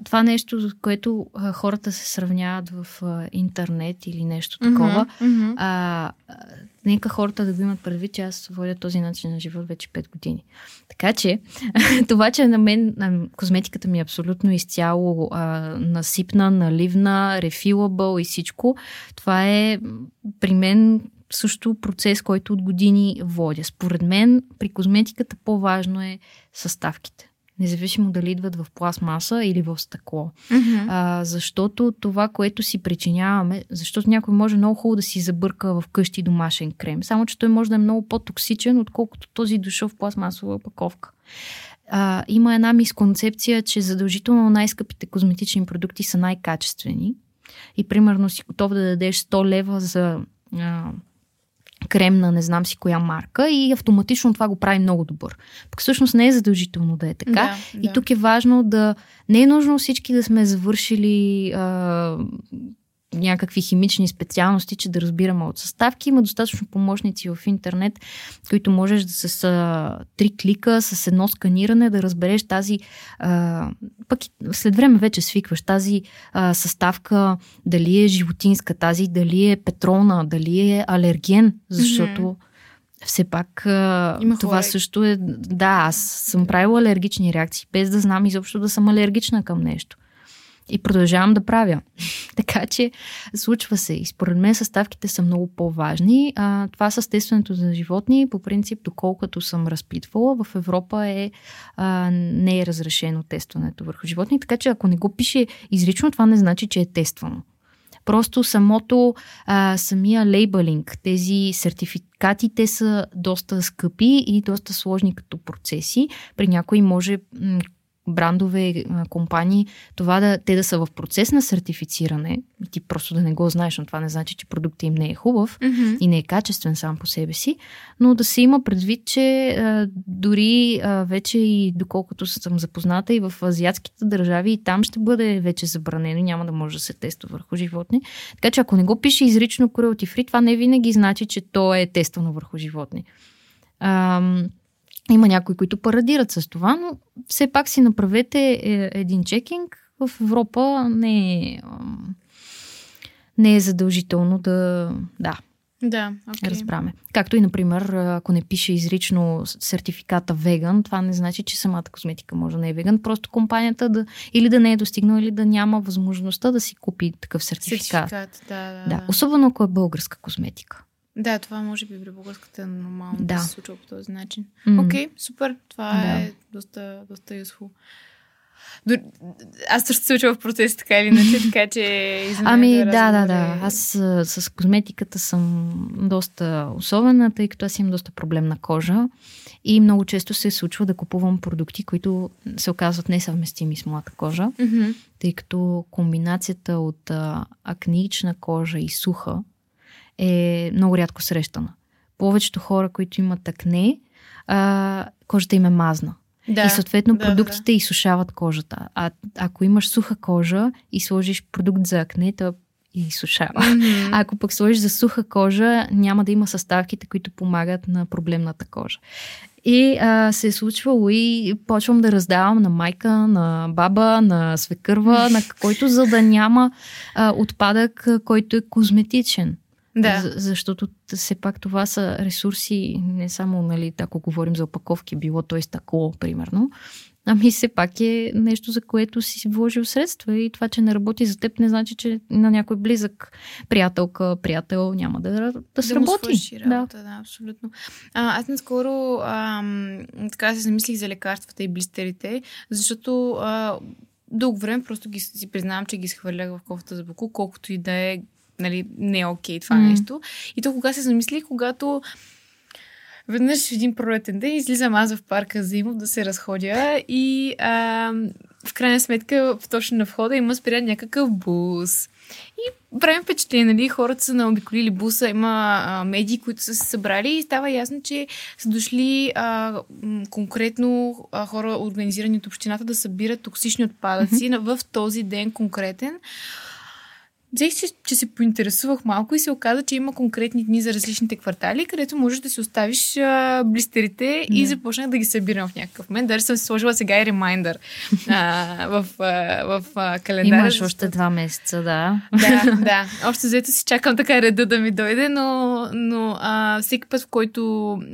Speaker 2: Това нещо, за което хората се сравняват в интернет или нещо такова, mm-hmm. а, нека хората да го имат предвид, че аз водя този начин на живот вече 5 години. Така че, това, че на мен козметиката ми е абсолютно изцяло а, насипна, наливна, рефилабъл и всичко, това е при мен също процес, който от години водя. Според мен при козметиката по-важно е съставките независимо дали идват в пластмаса или в стъкло. Mm-hmm. А, защото това, което си причиняваме, защото някой може много хубаво да си забърка в къщи домашен крем, само че той може да е много по-токсичен, отколкото този дошъл в пластмасова опаковка. А, има една мисконцепция, че задължително най-скъпите козметични продукти са най-качествени. И примерно си готов да дадеш 100 лева за а, крем на не знам си коя марка и автоматично това го прави много добър. Пък всъщност не е задължително да е така. Да, и да. тук е важно да... Не е нужно всички да сме завършили а, някакви химични специалности, че да разбираме от съставки. Има достатъчно помощници в интернет, които можеш да с а, три клика, с едно сканиране да разбереш тази, а, пък след време вече свикваш тази а, съставка, дали е животинска, тази дали е петролна, дали е алерген, защото mm-hmm все пак Има това хора. също е... Да, аз съм правила алергични реакции, без да знам изобщо да съм алергична към нещо. И продължавам да правя. така че случва се. И според мен съставките са много по-важни. А, това с тестването за животни, по принцип, доколкото съм разпитвала, в Европа е, а, не е разрешено тестването върху животни. Така че ако не го пише изрично, това не значи, че е тествано. Просто самото, а, самия лейбълинг, тези сертификати, те са доста скъпи и доста сложни като процеси. При някои може брандове, компании, това да, те да са в процес на сертифициране, и ти просто да не го знаеш, но това не значи, че продуктът им не е хубав mm-hmm. и не е качествен сам по себе си, но да се има предвид, че а, дори а, вече и доколкото съм запозната и в азиатските държави и там ще бъде вече забранено няма да може да се тества върху животни. Така че ако не го пише изрично cruelty free, това не винаги значи, че то е тествано върху животни. Ам, има някои, които парадират с това, но все пак си направете е, един чекинг. В Европа не е, не е задължително да... Да,
Speaker 1: да, okay.
Speaker 2: разбраме. Както и, например, ако не пише изрично сертификата веган, това не значи, че самата козметика може да не е веган. Просто компанията да или да не е достигнала, или да няма възможността да си купи такъв сертификат.
Speaker 1: Сертификат, да, да,
Speaker 2: да. да. Особено ако е българска козметика.
Speaker 1: Да, това може би при българската е нормално да. да се случва по този начин. Окей, mm. okay, супер. Това да. е доста, доста useful. Аз също се уча в процес, така или иначе, така че...
Speaker 2: Ами, да, да, да. Аз с, с козметиката съм доста особена, тъй като аз имам доста проблемна кожа и много често се случва да купувам продукти, които се оказват несъвместими с моята кожа, mm-hmm. тъй като комбинацията от а, акнична кожа и суха е много рядко срещана. Повечето хора, които имат акне, а, кожата им е мазна. Да, и съответно да, продуктите да. изсушават кожата. А ако имаш суха кожа и сложиш продукт за акне, то и изсушава. Mm-hmm. А ако пък сложиш за суха кожа, няма да има съставките, които помагат на проблемната кожа. И а, се е случвало и почвам да раздавам на майка, на баба, на свекърва, на който, за да няма а, отпадък, който е козметичен.
Speaker 1: Да.
Speaker 2: За, защото все пак това са ресурси, не само, нали, ако говорим за опаковки, било то и стъкло, примерно, ами все пак е нещо, за което си вложил средства и това, че не работи за теб, не значи, че на някой близък приятелка, приятел няма да, да, сработи.
Speaker 1: Да, работа, да. да, абсолютно. А, аз наскоро ам, така се замислих за лекарствата и блистерите, защото а, дълго време просто ги си признавам, че ги схвърлях в кофта за буку, колкото и да е нали, не е окей това mm. нещо. И то кога се замисли, когато веднъж един пролетен ден излизам аз в парка за Имов да се разходя и а, в крайна сметка точно на входа има спря някакъв бус. И правим впечатление, нали, хората са наобиколили буса, има а, медии, които са се събрали и става ясно, че са дошли а, конкретно а, хора, организирани от общината, да събират токсични отпадъци mm-hmm. в този ден конкретен. Взех си, че се поинтересувах малко и се оказа, че има конкретни дни за различните квартали, където можеш да си оставиш а, блистерите yeah. и започнах да ги събирам в някакъв момент. Даже съм си сложила сега и ремайндър а, в, а, в а, календара.
Speaker 2: Имаш още два месеца, да.
Speaker 1: Да, да. Още взето си чакам така реда да ми дойде, но, но а, всеки път, в който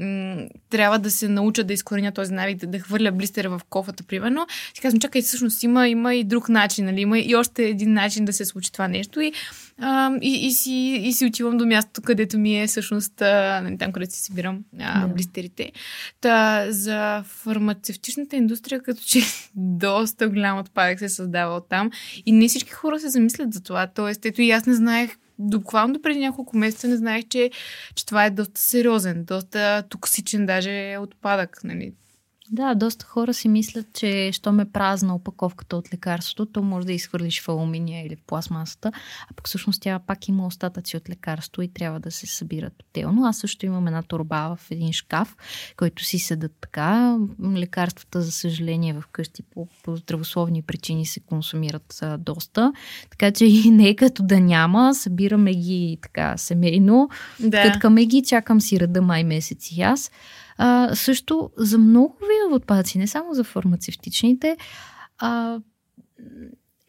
Speaker 1: м- трябва да се науча да изкореня този навик, да, да хвърля блистера в кофата, примерно, си казвам, чакай, всъщност има, има и друг начин, нали? Има и още един начин да се случи това нещо и, а, и, и, си, и си отивам до мястото, където ми е всъщност а, нали, там, където си събирам а, блистерите. Та, за фармацевтичната индустрия, като че доста голям отпадък се създава от там и не всички хора се замислят за това. Тоест, ето и аз не знаех буквално до преди няколко месеца не знаех, че, че това е доста сериозен, доста токсичен даже отпадък. Нали?
Speaker 2: Да, доста хора си мислят, че щом е празна опаковката от лекарството, то може да изхвърлиш в алуминия или в пластмасата, а пък всъщност тя пак има остатъци от лекарство и трябва да се събират отделно. Аз също имам една турба в един шкаф, който си седат така. Лекарствата, за съжаление, в къщи по, по здравословни причини се консумират а, доста, така че и не е като да няма, събираме ги така семейно, да. къткаме ги, чакам си реда май месец и аз. А, също за много видове отпадъци, не само за фармацевтичните, а,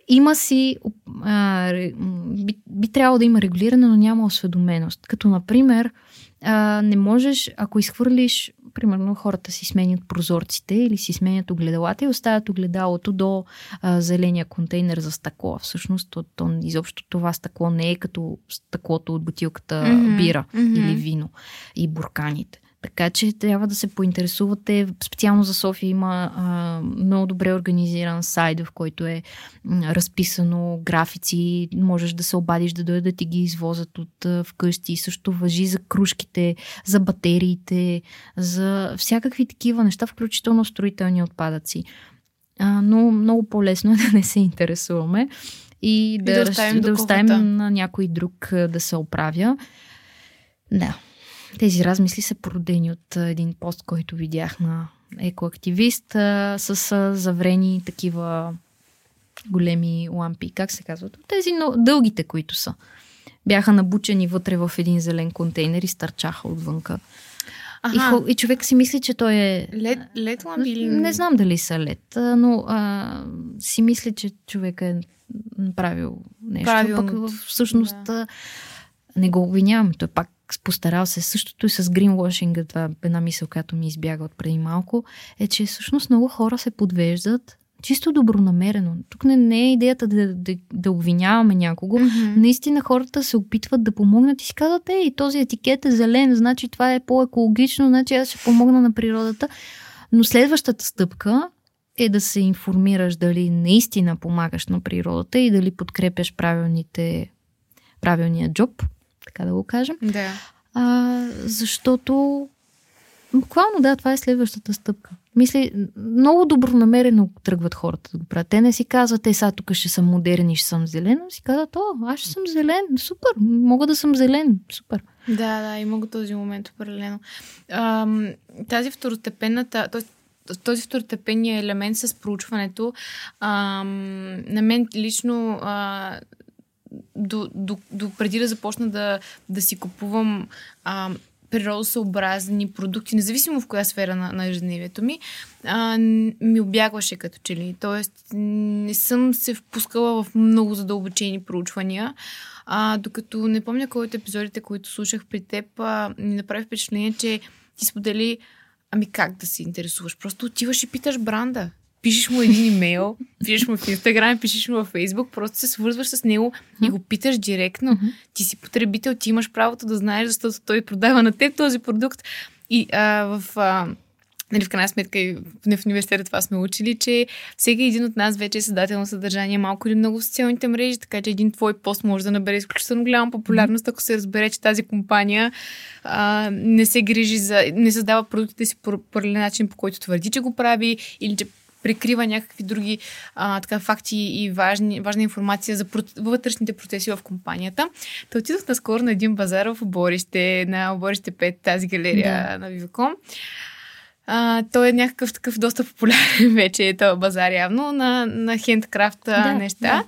Speaker 2: има си, а, би, би трябвало да има регулиране, но няма осведоменост. Като, например, а, не можеш, ако изхвърлиш, примерно, хората си сменят прозорците или си сменят огледалата и оставят огледалото до а, зеления контейнер за стъкло. Всъщност, то, то, изобщо това стъкло не е като стъклото от бутилката mm-hmm. бира mm-hmm. или вино и бурканите. Така че трябва да се поинтересувате. Специално за София има а, много добре организиран сайт, в който е а, разписано графици. Можеш да се обадиш да дойдат да ти ги извозят от а, вкъщи. Също въжи за кружките, за батериите, за всякакви такива неща, включително строителни отпадъци. А, но много по-лесно е да не се интересуваме и, и да, да оставим, да оставим на някой друг да се оправя. Да. Тези размисли са породени от един пост, който видях на екоактивист а, с а, заврени такива големи лампи. Как се казват? Тези но, дългите, които са. Бяха набучени вътре в един зелен контейнер и стърчаха отвънка. Ага. И, и човек си мисли, че той е...
Speaker 1: Лед, лед лампи или...
Speaker 2: Не знам дали са лед, но а, си мисли, че човек е направил нещо. Правилно. Пък всъщност да. не го обвинявам. Той пак постарал се същото и с гринвошинга, това е една мисъл, която ми избяга от преди малко, е, че всъщност много хора се подвеждат чисто добронамерено. Тук не, не е идеята да, да, да обвиняваме някого. Mm-hmm. Наистина хората се опитват да помогнат и си казват, ей, този етикет е зелен, значи това е по-екологично, значи аз ще помогна на природата. Но следващата стъпка е да се информираш дали наистина помагаш на природата и дали подкрепяш правилните, правилния джоб така да го кажем.
Speaker 1: Да.
Speaker 2: А, защото буквално да, това е следващата стъпка. Мисли, много добронамерено тръгват хората да го правят. Те не си казват, е, сега тук ще съм модерен и ще съм зелен, си казват, о, аз ще съм зелен, супер, мога да съм зелен, супер.
Speaker 1: Да, да, има го този момент определено. Ам, тази второстепенната, т.е. този второстепенния елемент с проучването, ам, на мен лично а, до, до, до преди да започна да, да си купувам а, природосъобразни продукти, независимо в коя сфера на, на ежедневието ми, а, ми обягваше като че ли. Тоест, не съм се впускала в много задълбочени проучвания, а, докато не помня кой от епизодите, които слушах при теб, а, ми направи впечатление, че ти сподели Ами как да се интересуваш? Просто отиваш и питаш бранда пишеш му един имейл, пишеш му в Инстаграм, пишеш му в Фейсбук, просто се свързваш с него и го питаш директно. Ти си потребител, ти имаш правото да знаеш, защото той продава на теб този продукт. И а, в, а, нали, в крайна сметка и в университета това сме учили, че всеки един от нас вече е създател на съдържание малко или много в социалните мрежи, така че един твой пост може да набере изключително голяма популярност, ако се разбере, че тази компания а, не се грижи за, не създава продуктите си по паралелен начин, по който твърди, че го прави, или че прикрива някакви други а, така, факти и важни, важна информация за вътрешните процеси в компанията. Та отидох наскоро на един базар в Оборище, на Оборище 5, тази галерия да. на Viva.com. А, той е някакъв такъв доста популярен вече, е този базар явно, на, на хендкрафт да, неща. Да.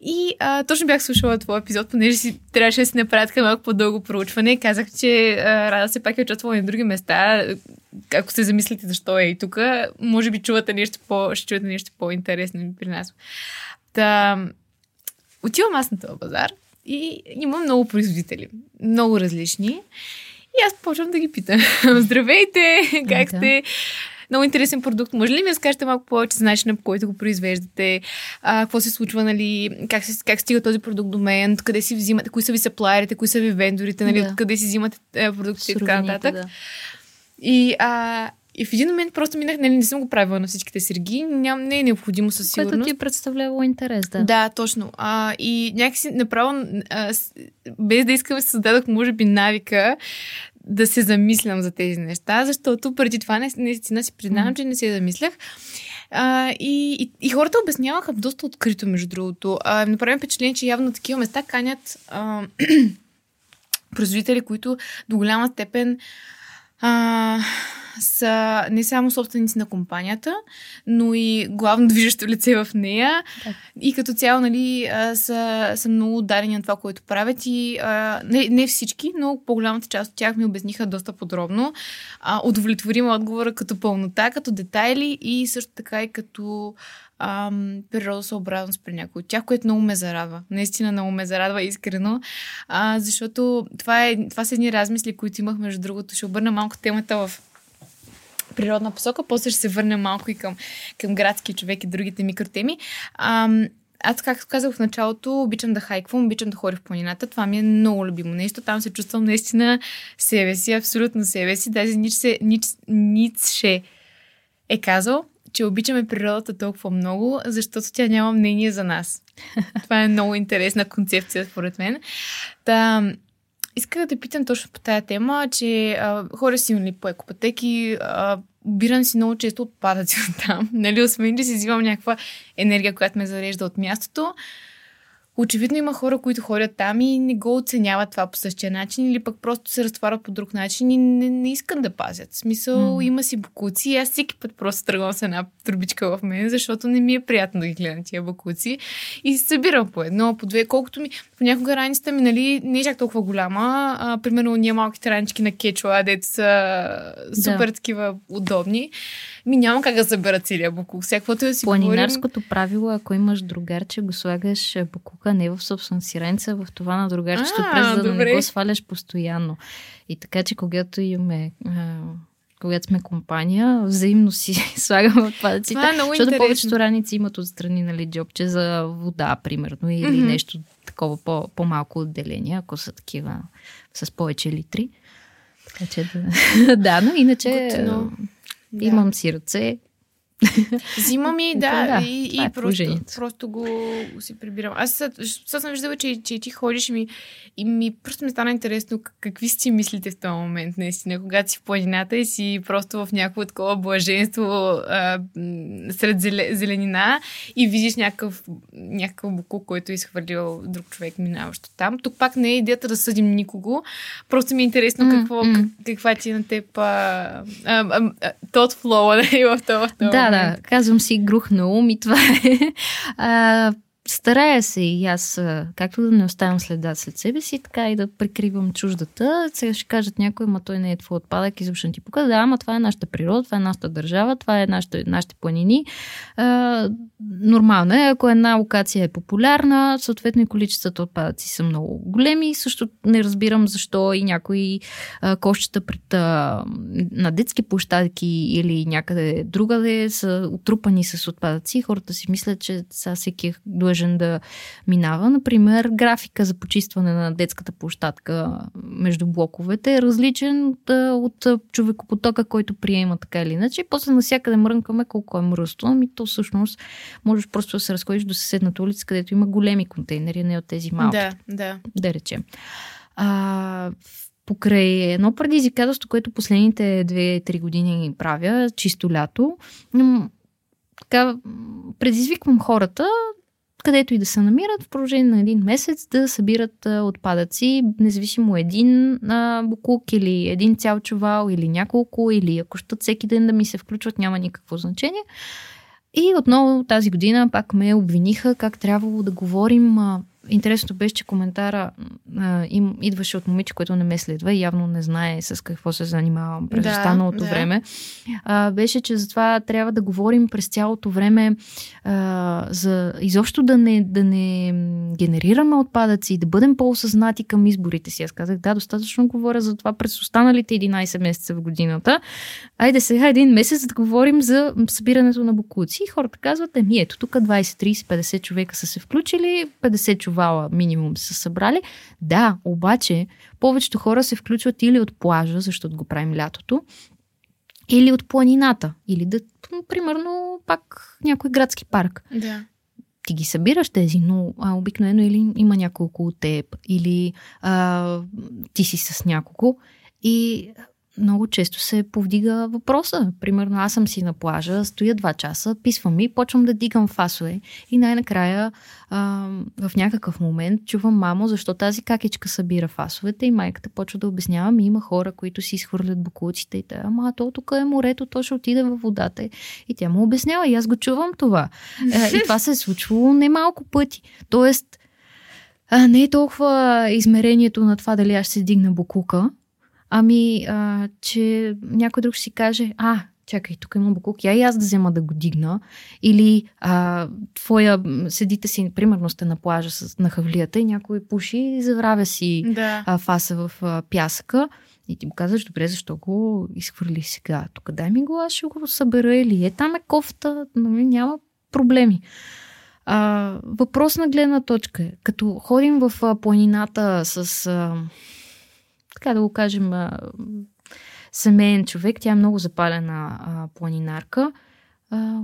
Speaker 1: И а, точно бях слушала твой епизод, понеже си трябваше да си направя така малко по-дълго проучване. Казах, че а, Рада се пак е участвала на други места. Ако се замислите защо е и тук, може би чувате нещо по, ще чуете нещо по-интересно при нас. Та, отивам аз на този базар и има много производители. Много различни. И аз почвам да ги питам. Здравейте, как сте? Много интересен продукт. Може ли ми разкажете малко повече за начина, по който го произвеждате? А, какво се случва, нали? Как, се, как стига този продукт до мен? Къде си взимате? Кои са ви саплайерите? Кои са ви вендорите? Нали? Да. Къде си взимате е, продуктите и така нататък? Да. И, а, и в един момент просто минах, нали, не съм го правила на всичките среги, ням, не е необходимо със сигурност.
Speaker 2: Което ти е представлявало интерес, да.
Speaker 1: Да, точно. А, и някакси направо, а, без да искам, се създадох, може би, навика да се замислям за тези неща, защото преди това наистина си признавам, че не се замислях. А, и, и, и хората обясняваха доста открито, между другото. А, направим впечатление, че явно такива места канят а, производители, които до голяма степен а, са не само собственици на компанията, но и главно движещо лице в нея. Да. И като цяло, нали, са, са много дарени на това, което правят. И а, не, не всички, но по-голямата част от тях ми обясниха доста подробно. А, удовлетворима отговора като пълнота, като детайли и също така и като ам, природосъобразност при някои от тях, което много ме зарадва. Наистина много ме зарадва искрено, а, защото това, е, това са едни размисли, които имах, между другото. Ще обърна малко темата в природна посока, после ще се върнем малко и към, към градски човек и другите микротеми. Ам, аз, както казах в началото, обичам да хайквам, обичам да ходя в планината. Това ми е много любимо нещо. Там се чувствам наистина себе си, абсолютно себе си. Даже Ницше, Ницше е казал, че обичаме природата толкова много, защото тя няма мнение за нас. Това е много интересна концепция, според мен. Та, исках да те питам точно по тая тема, че а, хора си нали, по екопатеки, а, убирам си много често отпадъци от там. Нали, освен, че си взимам някаква енергия, която ме зарежда от мястото. Очевидно има хора, които ходят там и не го оценяват това по същия начин или пък просто се разтварят по друг начин и не, не искат да пазят. В смисъл, mm. има си букуци и аз всеки път просто тръгвам с една трубичка в мен, защото не ми е приятно да ги гледам тия букуци и се събирам по едно, по две, колкото ми. Понякога раницата ми, нали, не е чак толкова голяма. А, примерно, ние малките ранички на кечуа, дето са супер да. такива удобни. Ми няма как да събера целия букук. Всякаквото да си
Speaker 2: Планинарското говорим... правило, ако имаш другарче, го слагаш букука не в собствена сиренца, в това на другарчето, през за да не го сваляш постоянно. И така, че когато имаме когато сме компания, взаимно си слагаме отпадъците. Това е много защото интересно. повечето раници имат отстрани нали, джобче за вода, примерно, или mm-hmm. нещо такова по- по-малко отделение, ако са такива с повече литри. Така че да. да, но иначе Готино. Да. Имам си ръце.
Speaker 1: Взимам и да, да и, и е просто, просто го, си прибирам. Аз сега съм виждала, че, че ти ходиш и ми, и ми просто ми стана интересно какви си мислите в този момент, наистина, когато си в планината и си просто в някакво такова блаженство а, сред зеленина и видиш някакъв, някакъв буклук, който е изхвърлил друг човек минаващо там. Тук пак не е идеята да съдим никого, просто ми е интересно какво, mm, как, каква ти е на теб а, а, а, а, тот флоу нали, в това.
Speaker 2: Да, да, казвам си грух на и това е. А, Старая се и аз, както да не оставям следа след себе си, така и да прикривам чуждата. Сега ще кажат някой, ма той не е твой отпадък, изобщо ти показва. Да, ама това е нашата природа, това е нашата държава, това е нашите, нашите планини. А, нормално е, ако една локация е популярна, съответно и количествата отпадъци са много големи. Също не разбирам защо и някои а, кощата пред, а, на детски площадки или някъде другаде са отрупани с отпадъци. Хората си мислят, че сега всеки е длъжен да минава. Например, графика за почистване на детската площадка между блоковете е различен от, от човекопотока, който приема така или иначе. И после насякъде мрънкаме колко е мръсно. Ами то всъщност можеш просто да се разходиш до съседната улица, където има големи контейнери, не от тези малки.
Speaker 1: Да, да.
Speaker 2: Да речем. А, покрай едно предизвикателство, което последните 2-3 години правя, чисто лято, така, предизвиквам хората, където и да се намират, в продължение на един месец да събират а, отпадъци, независимо един а, буклук или един цял чувал или няколко, или ако щат всеки ден да ми се включват, няма никакво значение. И отново тази година пак ме обвиниха как трябвало да говорим а, Интересното беше, че коментара а, им идваше от момиче, което не ме следва и явно не знае с какво се занимавам през да, останалото да. време. А, беше, че затова трябва да говорим през цялото време а, за изобщо да не, да не генерираме отпадъци, да бъдем по-осъзнати към изборите си. Аз казах, да, достатъчно говоря за това през останалите 11 месеца в годината. Айде сега един месец да говорим за събирането на букуци. И хората казват, еми ето, тук 20, 30, 50 човека са се включили, 50 човека фестивала минимум са събрали. Да, обаче повечето хора се включват или от плажа, защото го правим лятото, или от планината, или да, примерно, пак някой градски парк.
Speaker 1: Да.
Speaker 2: Ти ги събираш тези, но а, обикновено или има няколко от теб, или а, ти си с няколко. И много често се повдига въпроса. Примерно аз съм си на плажа, стоя два часа, писвам и почвам да дигам фасове и най-накрая а, в някакъв момент чувам мамо, защо тази какичка събира фасовете и майката почва да обяснява ми има хора, които си изхвърлят букулците и те, ама то тук е морето, то ще отиде във водата и тя му обяснява и аз го чувам това. Е, и това се е случвало немалко пъти. Тоест, а, не е толкова измерението на това дали аз ще дигна букука, Ами, а, че някой друг ще си каже, а, чакай, тук има буклук, я и аз да взема да го дигна. Или а, твоя, седите си, примерно сте на плажа с, на хавлията и някой пуши и завравя си
Speaker 1: да.
Speaker 2: а, фаса в а, пясъка. И ти му казваш, добре, защо го изхвърли сега? Тук дай ми го, аз ще го събера или е там е кофта, нали, няма проблеми. А, въпрос на гледна точка е, като ходим в а, планината с... А, така да го кажем, а, семейен човек. Тя е много запалена а, планинарка. А,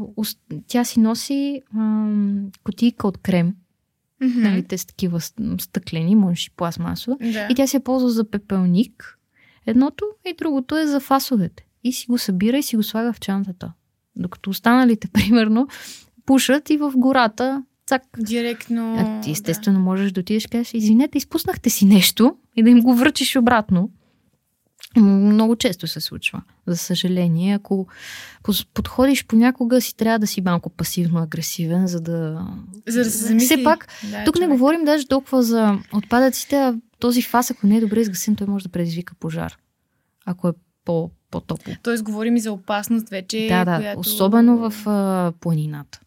Speaker 2: тя си носи а, котийка от крем. Mm-hmm. Нали, те са такива стъклени, може и пластмасова.
Speaker 1: Да.
Speaker 2: И тя се ползва за пепелник. Едното и другото е за фасовете. И си го събира и си го слага в чантата. Докато останалите, примерно, пушат и в гората цак.
Speaker 1: Директно.
Speaker 2: А ти естествено да. можеш да отидеш и кажеш, извинете, изпуснахте си нещо и да им го връчиш обратно. Много често се случва, за съжаление. Ако подходиш понякога, си трябва да си малко пасивно-агресивен, за да...
Speaker 1: За да се замисли.
Speaker 2: Все пак, да, тук човек. не говорим даже толкова за отпадъците, а този фас, ако не е добре изгасен, той може да предизвика пожар. Ако е по, по-топло.
Speaker 1: Тоест, говорим и за опасност вече.
Speaker 2: Да, да. Която... Особено в а, планината.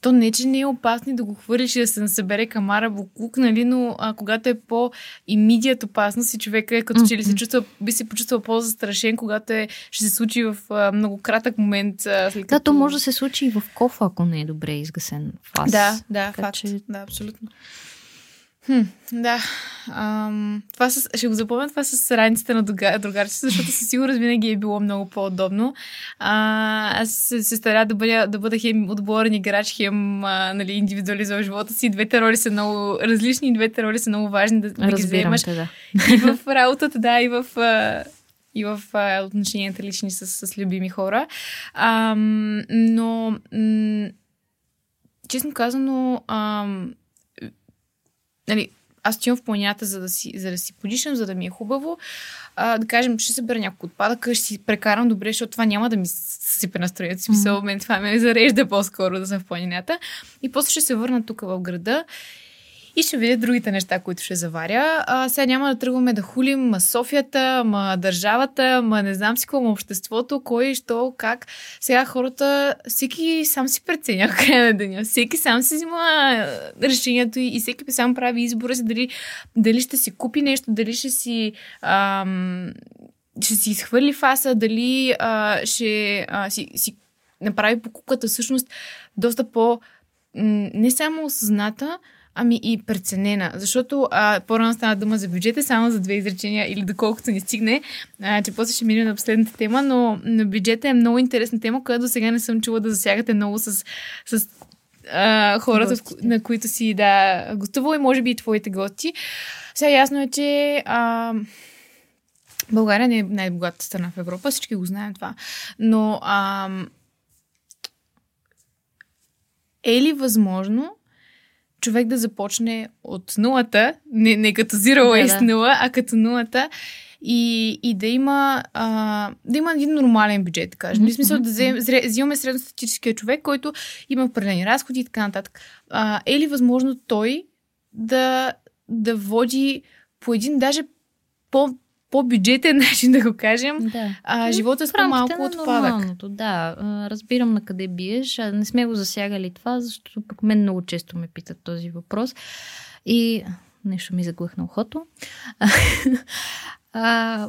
Speaker 1: То не, че не е опасно да го хвърлиш и да се насъбере камара буклук, нали, но а, когато е по имидият опасност и човека е като mm-hmm. че ли се чувства, би се почувствал по-застрашен, когато е, ще се случи в а, много кратък момент. А,
Speaker 2: след като... Да, то може да се случи и в кофа, ако не е добре изгасен фас.
Speaker 1: Да, да, така, факт. Че... Да, абсолютно. Хм, да. Ам, това с, ще го запомня това с раниците на другарите, защото със сигурност винаги е било много по-удобно. А, аз се, се старя да бъда, да бъда хем отборен играч, хем а, нали, индивидуализувам живота си. Двете роли са много различни и двете роли са много важни да, да ги вземаш. Те, да. И в работата, да, и в... А, и в а, отношенията лични с, с любими хора. А, но, м- честно казано, а, нали, аз отивам в планината, за да си, за да си подишам, за да ми е хубаво. А, да кажем, ще събера няколко отпадъка, ще си прекарам добре, защото това няма да ми сипе настроението. Смисъл, мен това ме зарежда по-скоро да съм в планината. И после ще се върна тук в града и ще видя другите неща, които ще заваря. А, сега няма да тръгваме да хулим ма Софията, ма държавата, ма не знам си какво, обществото, кой, що, как. Сега хората, всеки сам си преценя в края на деня. Всеки сам си взима решението и, и всеки сам прави избора си дали, дали ще си купи нещо, дали ще си ам, ще си изхвърли фаса, дали а, ще а, си, си направи покупката всъщност доста по- не само осъзната, ами и преценена. Защото а, по-рано стана дума за бюджета, само за две изречения или доколкото ни стигне, а, че после ще минем на последната тема, но, но бюджета е много интересна тема, която до сега не съм чула да засягате много с, с а, хората, Гостите. на които си да гостувал и може би и твоите гости. Сега ясно е, че а, България не е най-богатата страна в Европа, всички го знаем това. Но а, е ли възможно човек да започне от нулата, не, не като zero waste да, да. нула, а като нулата и, и да има а, да има един нормален бюджет, да кажем. Mm-hmm. В смисъл да взем, взимаме средностатическия човек, който има определени разходи и така нататък. А, е ли възможно той да, да води по един даже по, по-бюджетен начин, да го кажем, да. а, живота с по-малко отпадък.
Speaker 2: Да, разбирам на къде биеш. Не сме го засягали това, защото пък мен много често ме питат този въпрос. И нещо ми заглъхна ухото. а,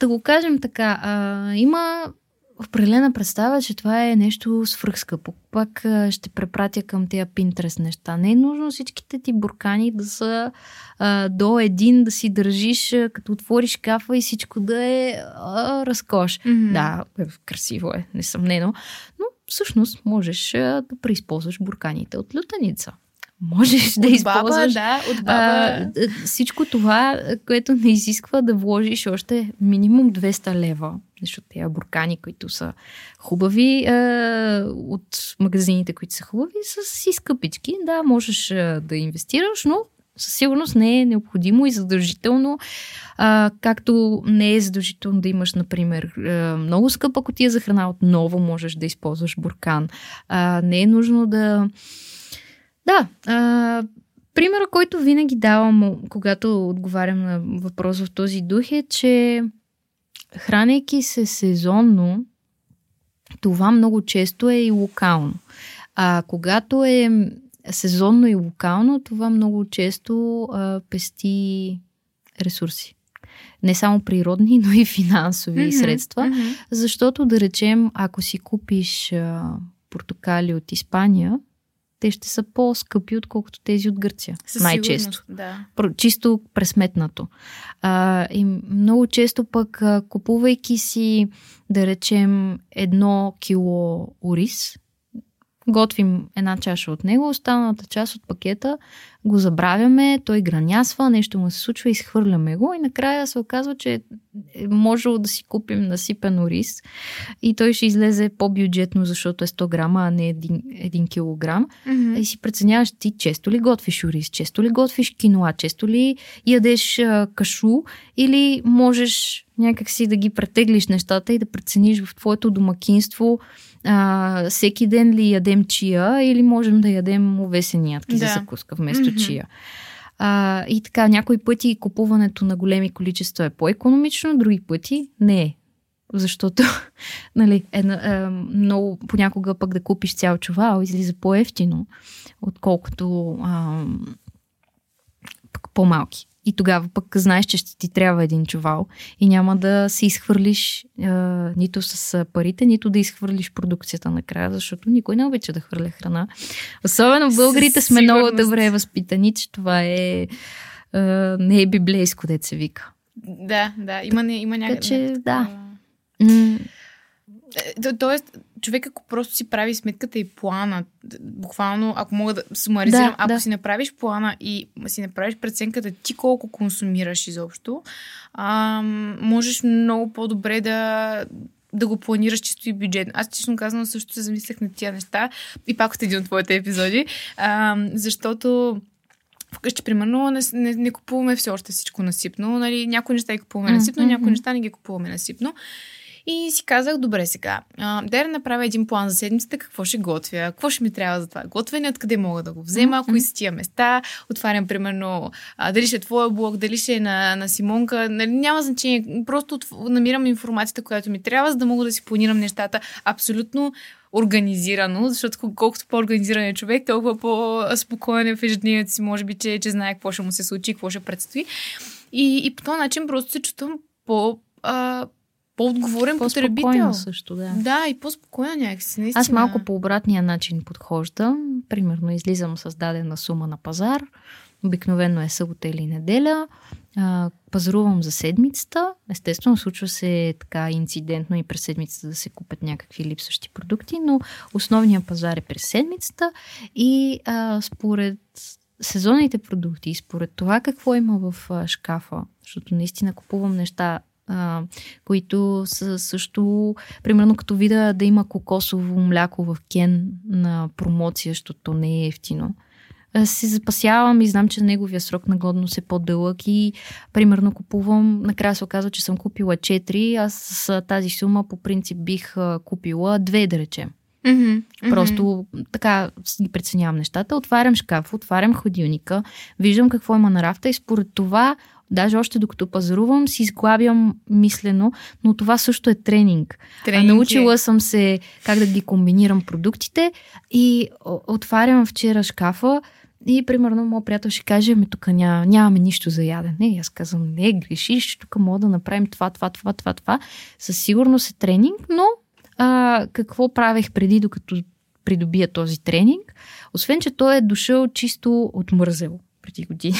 Speaker 2: да го кажем така, а, има определена представа, че това е нещо свръхскъпо. Пак ще препратя към тези Pinterest неща. Не е нужно всичките ти буркани да са а, до един, да си държиш, а, като отвориш кафа и всичко да е а, разкош. Mm-hmm. Да, е, красиво е, несъмнено. Но всъщност можеш а, да преизползваш бурканите от лютеница можеш да използваш.
Speaker 1: да, от баба. А,
Speaker 2: всичко това, което не изисква да вложиш още минимум 200 лева, защото тези буркани, които са хубави а, от магазините, които са хубави, са си скъпички. Да, можеш а, да инвестираш, но със сигурност не е необходимо и задължително, а, както не е задължително да имаш, например, много скъпа котия за храна, отново можеш да използваш буркан. А, не е нужно да да, а, примера, който винаги давам, когато отговарям на въпрос в този дух е, че хранейки се сезонно, това много често е и локално. А когато е сезонно и локално, това много често а, пести ресурси. Не само природни, но и финансови mm-hmm, средства. Mm-hmm. Защото, да речем, ако си купиш а, портокали от Испания, те ще са по-скъпи, отколкото тези от Гърция. Със най-често.
Speaker 1: Да.
Speaker 2: Чисто пресметнато. А, и много често пък, купувайки си, да речем, едно кило ориз, готвим една чаша от него, останалата част от пакета го забравяме, той гранясва, нещо му се случва, изхвърляме го и накрая се оказва, че е можело да си купим насипен рис и той ще излезе по-бюджетно, защото е 100 грама, а не 1, 1 килограм. Mm-hmm. И си преценяваш ти често ли готвиш ориз, често ли готвиш киноа, често ли ядеш а, кашу или можеш някакси да ги претеглиш нещата и да прецениш в твоето домакинство а, всеки ден ли ядем чия или можем да ядем овесени ядки да. за закуска вместо mm-hmm. чия. А, и така, някои пъти купуването на големи количества е по-економично, други пъти не е. Защото, нали, е, е, много понякога пък да купиш цял чувал излиза по-ефтино, отколкото а, по-малки. И тогава пък знаеш, че ще ти трябва един чувал и няма да се изхвърлиш а, нито с парите, нито да изхвърлиш продукцията накрая, защото никой не обича да хвърля храна. Особено българите сме много добре възпитани, че това е а, не е библейско, дете се вика.
Speaker 1: Да, да, има, има някакъв...
Speaker 2: Така че, да.
Speaker 1: Е, тоест, човек ако просто си прави сметката и плана, буквално, ако мога да сумаризирам, да, ако да. си направиш плана и си направиш преценката ти колко консумираш изобщо, а, можеш много по-добре да, да го планираш чисто и бюджетно. Аз честно казвам също се замислях на тия неща и пак от един от твоите епизоди, а, защото вкъщи, примерно, не, не, не купуваме все още всичко насипно. Нали? Някои неща ги купуваме насипно, mm-hmm. някои неща не ги купуваме насипно. И си казах, добре сега, а, да направя един план за седмицата, какво ще готвя, какво ще ми трябва за това готвене, откъде мога да го взема, mm-hmm. кои са тия места, отварям примерно а, дали ще е твоя блог, дали ще е на, на Симонка, нали, няма значение, просто от, намирам информацията, която ми трябва, за да мога да си планирам нещата абсолютно организирано, защото колкото по-организиран е човек, толкова по-спокоен е в ежедневието си, може би, че, че знае какво ще му се случи, какво ще предстои. И, и по този начин просто се чувствам по, а, по-отговорен потребител.
Speaker 2: също, да.
Speaker 1: Да, и по-спокойна някакси. Наистина.
Speaker 2: Аз малко по обратния начин подхождам. Примерно излизам с дадена сума на пазар. Обикновено е събота или неделя. А, пазарувам за седмицата. Естествено, случва се така инцидентно и през седмицата да се купят някакви липсващи продукти, но основният пазар е през седмицата и а, според сезонните продукти според това какво има в шкафа, защото наистина купувам неща а, които са също, примерно като видя да има кокосово мляко в кен на промоция, защото не е ефтино. Се запасявам и знам, че неговия срок на годност е по-дълъг и примерно купувам, накрая се оказва, че съм купила 4, аз с тази сума по принцип бих купила 2, да речем.
Speaker 1: Мгм.
Speaker 2: Просто така ги преценявам нещата. Отварям шкаф, отварям ходилника, виждам какво има на рафта и според това, даже още докато пазарувам, си изглабям мислено, но това също е тренинг.
Speaker 1: Тренинг
Speaker 2: а,
Speaker 1: е.
Speaker 2: научила съм се как да ги комбинирам продуктите и отварям вчера шкафа и примерно моят приятел ще каже, ами тук ня, нямаме нищо за ядене. И аз казвам, не, грешиш, тук мога да направим това, това, това, това, това. Със сигурност е тренинг, но а, какво правех преди, докато придобия този тренинг? Освен, че той е дошъл чисто отмързел преди години.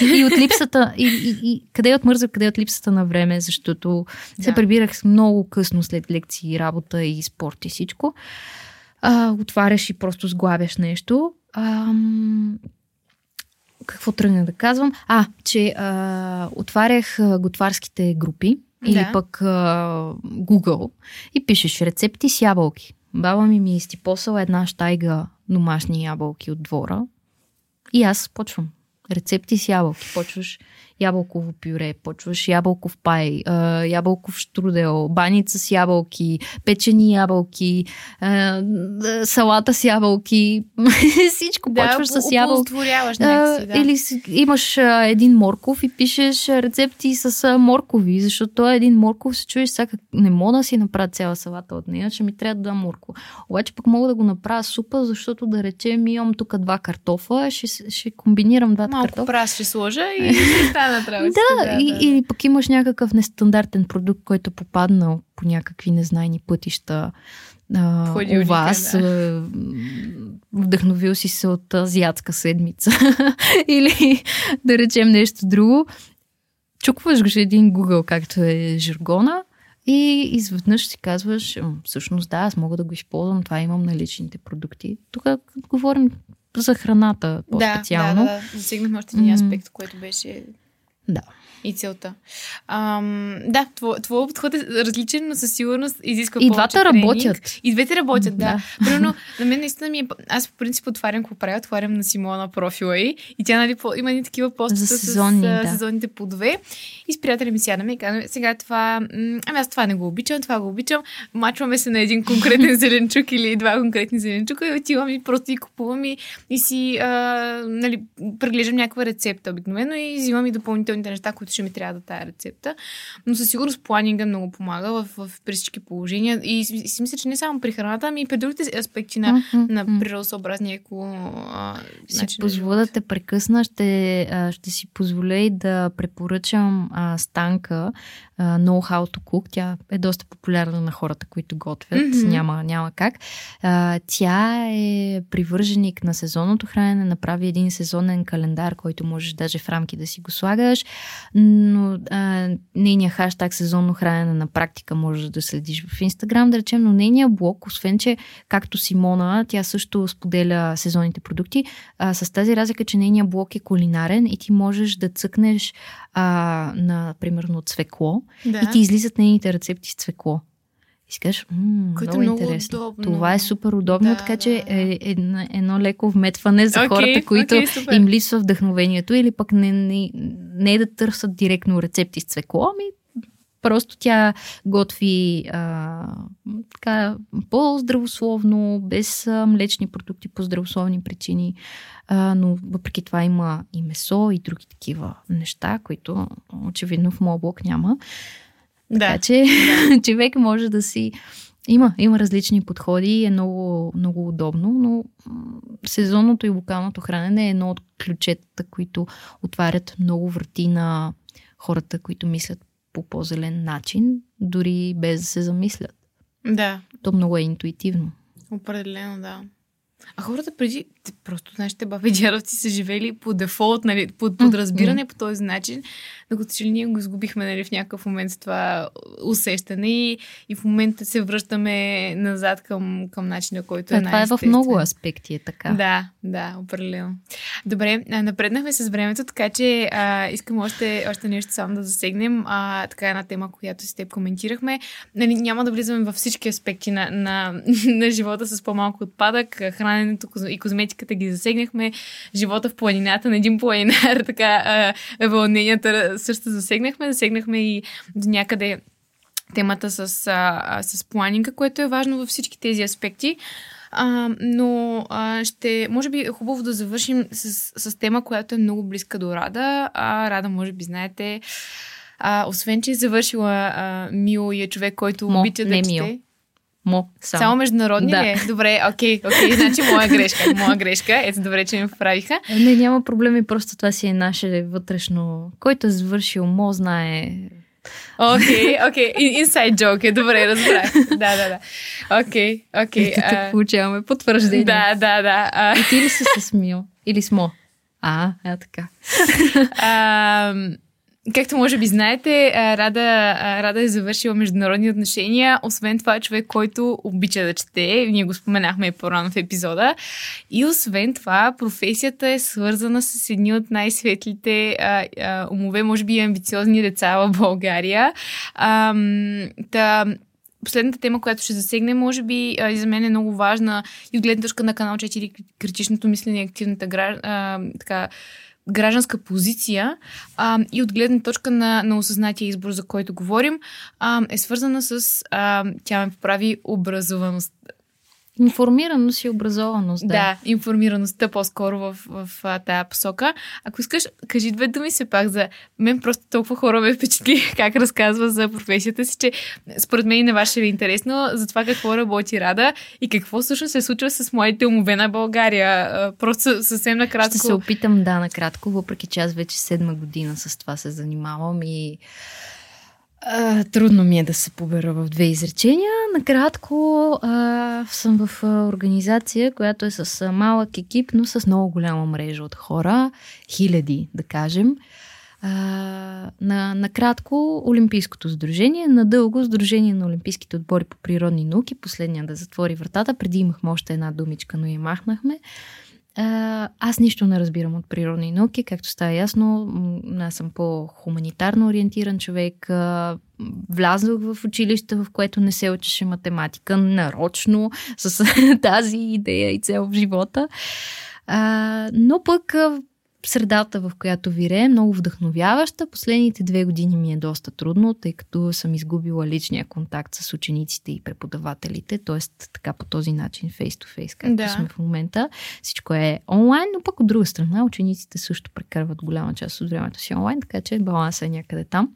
Speaker 2: И от липсата, и, и, и къде е отмързал, къде е от липсата на време, защото се
Speaker 1: Да.
Speaker 2: прибирах много късно след лекции, работа и спорт и всичко. А, отваряш и просто сглабяш нещо. Ам, какво тръгна да казвам? А, че а, отварях а, готварските групи или
Speaker 1: Да.
Speaker 2: пък а, Google и пишеш рецепти с ябълки. Баба ми ми е изтипосала една щайга домашни ябълки от двора и аз почвам. Рецепти с ябълки. Почваш ябълково пюре, почваш ябълков пай, ябълков штрудел, баница с ябълки, печени ябълки, салата с ябълки. Всичко почваш
Speaker 1: да,
Speaker 2: с ябълки.
Speaker 1: да.
Speaker 2: Или имаш един морков и пишеш рецепти с моркови, защото е един морков, се чуеш сега, не мога да си направя цяла салата от нея, че ми трябва да дам морков. Обаче пък мога да го направя супа, защото да речем имам тук два картофа, ще, ще комбинирам двата
Speaker 1: Малко
Speaker 2: картофа.
Speaker 1: прас ще сложа и ще стана работа.
Speaker 2: Да, и, или пък имаш някакъв нестандартен продукт, който е попаднал по някакви незнайни пътища а, у вас.
Speaker 1: да.
Speaker 2: Вдъхновил си се от азиатска седмица. или да речем нещо друго. Чукваш го един Google, както е жаргона, и изведнъж си казваш, «М, всъщност да, аз мога да го използвам, това имам наличните продукти. Тук говорим за храната по-специално.
Speaker 1: Да, да, да. Засегнахме още един аспект, който беше
Speaker 2: Да.
Speaker 1: И целта. Ам, да, твой, твой подход е различен, но със сигурност изисква
Speaker 2: И
Speaker 1: повече
Speaker 2: двата
Speaker 1: тренинг.
Speaker 2: работят.
Speaker 1: И двете работят, да.
Speaker 2: Да.
Speaker 1: Примерно, на мен наистина ми е... Аз по принцип отварям какво правя, отварям на Симона профила й и тя, нали, по, има ни такива постата
Speaker 2: За
Speaker 1: с
Speaker 2: сезонни, да.
Speaker 1: сезонните по две. И с приятели ми сядаме и казваме, сега това... Ами аз това не го обичам, това го обичам. Мачваме се на един конкретен зеленчук или два конкретни зеленчука и отивам и просто и купувам и, и си а, нали, преглеждам някаква рецепта обикновено и взимам и допълнителните неща, които ще ми трябва да тая рецепта. Но със сигурност планинга много помага в, в, при всички положения. И си, си мисля, че не само при храната, ами и при другите аспекти на,
Speaker 2: Мгм,
Speaker 1: на природосъобразния еко а,
Speaker 2: Ще позволя да те прекъсна, ще, а, ще си позволя и да препоръчам а, Станка а, Know How to Cook. Тя е доста популярна на хората, които готвят.
Speaker 1: Мгм.
Speaker 2: Няма, няма как. А, тя е привърженик на сезонното хранене, направи един сезонен календар, който можеш даже в рамки да си го слагаш, но а, нейният хаштаг сезонно хранене на практика можеш да следиш в Инстаграм, да речем, но нейният блог, освен че както Симона, тя също споделя сезонните продукти, а, с тази разлика, че нейният блок е кулинарен и ти можеш да цъкнеш а, на, примерно, цвекло
Speaker 1: Да.
Speaker 2: и ти излизат нейните рецепти с цвекло. И си кажеш, «М,
Speaker 1: Което
Speaker 2: много,
Speaker 1: е много
Speaker 2: интересно.
Speaker 1: удобно.
Speaker 2: Това е супер удобно,
Speaker 1: Да,
Speaker 2: така
Speaker 1: да,
Speaker 2: че
Speaker 1: да.
Speaker 2: е едно, едно леко вметване за
Speaker 1: Окей,
Speaker 2: хората, които
Speaker 1: супер.
Speaker 2: им липсва вдъхновението или пък не, не, не е да търсят директно рецепти с цвекло, ами просто тя готви а, така, по-здравословно, без а, млечни продукти по здравословни причини, а, но въпреки това има и месо и други такива неща, които очевидно в моя блог няма. Така
Speaker 1: Да.
Speaker 2: че човек може да си... Има, има различни подходи, е много, много удобно, но сезонното и локалното хранене е едно от ключетата, които отварят много врати на хората, които мислят по по-зелен начин. дори без да се замислят.
Speaker 1: Да.
Speaker 2: То много е интуитивно.
Speaker 1: Определено, да. А хората преди, просто нашите баби и дядовци са живели по дефолт, нали, под, подразбиране mm-hmm. по този начин, докато че ли ние го изгубихме нали, в някакъв момент с това усещане и, и в момента се връщаме назад към, към начина, който е,
Speaker 2: е Това е в много аспекти е така.
Speaker 1: Да, да, определено. Добре, напреднахме с времето, така че а, искам още, още нещо само да засегнем. А, така една тема, която с теб коментирахме. Нали, няма да влизаме във всички аспекти на, на, на живота с по-малко отпадък, храненето и козметиката ги засегнахме, живота в планината на един планинар, така а, вълненията също засегнахме. Засегнахме и до някъде темата с, а, с планинга, което е важно във всички тези аспекти. А, но а, ще, може би е хубаво да завършим с, с тема, която е много близка до Рада. А, Рада, може би знаете, а, освен, че е завършила а, Мио и е човек, който
Speaker 2: Мо,
Speaker 1: обича да
Speaker 2: чете. Мио. Мо,
Speaker 1: само. само международни да. ли е? Добре, окей, okay, окей, okay, значи моя грешка, моя грешка. Ето добре, че ми поправиха.
Speaker 2: Не, няма проблеми, просто това си е наше вътрешно... Който е завършил МО, знае
Speaker 1: Окей, окей. Inside joke е. Добре, разбрах. Да, да, да. Окей, окей.
Speaker 2: Тук получаваме потвърждение.
Speaker 1: Да, да, да.
Speaker 2: И ти ли си се смил? Или смо? А, е така.
Speaker 1: Както може би знаете, Рада, Рада е завършила международни отношения. Освен това е човек, който обича да чете. Ние го споменахме и по-рано в епизода. И освен това, професията е свързана с едни от най-светлите а, а, умове, може би и амбициозни деца в България. А, та, последната тема, която ще засегне, може би и за мен е много важна и от гледна точка на канал 4 критичното мислене и активната гра, а, така, гражданска позиция а, и от гледна точка на, на осъзнатия избор, за който говорим, а, е свързана с, а, тя ме поправи, образованост.
Speaker 2: Информираност и образованост. Да,
Speaker 1: да информираността по-скоро в, в, в тази посока. Ако искаш, кажи две думи се пак за мен. Просто толкова хора ме впечатли как разказва за професията си, че според мен и на ви е интересно за това какво работи Рада и какво всъщност се случва с моите умове на България. Просто съвсем накратко.
Speaker 2: Ще се опитам, да, накратко, въпреки че аз вече седма година с това се занимавам и трудно ми е да се побера в две изречения. Накратко а, съм в организация, която е с малък екип, но с много голяма мрежа от хора, хиляди, да кажем. А, на, накратко Олимпийското сдружение, надълго Сдружение на Олимпийските отбори по природни науки, последния да затвори вратата. Преди имахме още една думичка, но я махнахме. А, аз нищо не разбирам от природни науки, както става ясно. Аз съм по-хуманитарно ориентиран човек. А, влязох в училище, в което не се учеше математика, нарочно, с тази идея и цел в живота. А, но пък средата, в която вире, е много вдъхновяваща. Последните две години ми е доста трудно, тъй като съм изгубила личния контакт с учениците и преподавателите, т.е. така по този начин, face-to-face, както да. сме в момента. Всичко е онлайн, но пък от друга страна учениците също прекарват голяма част от времето си онлайн, така че балансът е някъде там.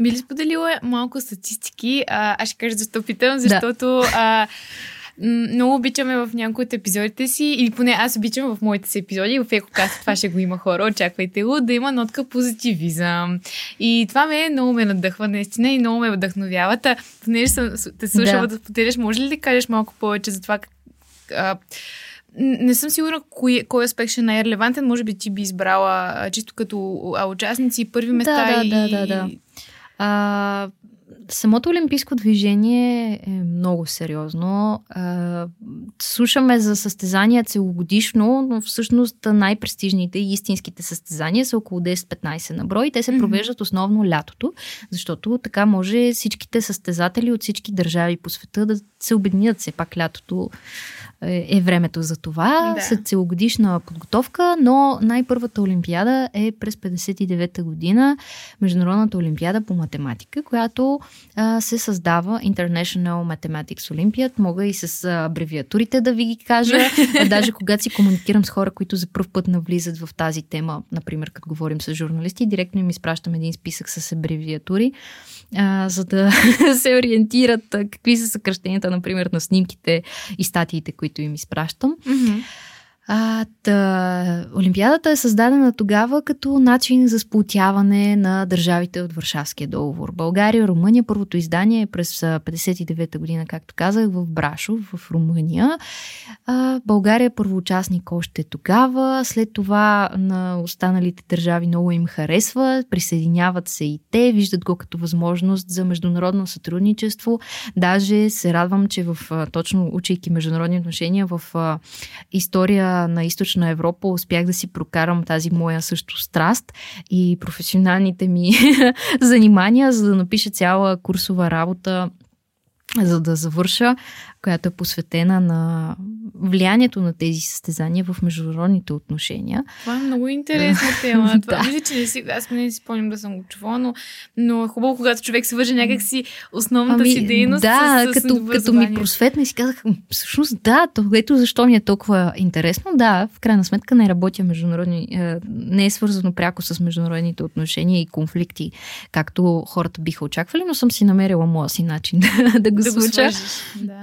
Speaker 1: Би ли споделила малко статистики? А, аз ще кажа защо питам, защото да. а, много обичаме в някои от епизодите си, или поне аз обичам в моите си епизоди, в Екокаст това ще го има хора, очаквайте го, да има нотка позитивизъм. И това ме много ме надъхва наистина и много ме вдъхновява. Та, понеже съм те слушала да. да споделяш, може ли да кажеш малко повече за това как, а, не съм сигурна кой, кой аспект ще е най-релевантен. Може би ти би избрала а, чисто като а, участници първи места
Speaker 2: да,
Speaker 1: и...
Speaker 2: Да, да, да. А, самото олимпийско движение е много сериозно. слушаме за състезания целогодишно, но всъщност най-престижните и истинските състезания са около 10-15 на брой. Те се провеждат основно лятото, защото така може всичките състезатели от всички държави по света да се обединят. Все пак лятото е, е времето за това. Да. След целогодишна подготовка, но най-първата олимпиада е през 59-та година, Международната олимпиада по математика, която а, се създава International Mathematics Olympiad. Мога и с а, абревиатурите да ви ги кажа. Даже когато си комуникирам с хора, които за първ път навлизат в тази тема, например, като говорим с журналисти, директно им изпращам един списък с абревиатури, а, за да се ориентират а, какви са съкръщенията, например, на снимките и статиите, които им изпращам. Mm-hmm. А, та, Олимпиадата е създадена тогава като начин за сплотяване на държавите от Варшавския договор. България, Румъния, първото издание е през 59-та година, както казах, в Брашов, в Румъния. А, България е първоучастник още тогава. След това на останалите държави много им харесва, присъединяват се и те, виждат го като възможност за международно сътрудничество. Даже се радвам, че в точно учейки международни отношения в история на източна Европа успях да си прокарам тази моя също страст и професионалните ми занимания, за да напиша цяла курсова работа за да завърша която е посветена на влиянието на тези състезания в международните отношения.
Speaker 1: Това е много интересна тема. Това, да. мисля, че не си, аз не си спомням да съм го чувала, но, но е хубаво, когато човек се върже някакси основната ами, си дейност.
Speaker 2: Да,
Speaker 1: с, с
Speaker 2: като, като ми просветна и си казах, всъщност да, то, ето защо ми е толкова интересно. Да, в крайна сметка не работя международни, е, не е свързано пряко с международните отношения и конфликти, както хората биха очаквали, но съм си намерила моя си начин да го да случа. Го да.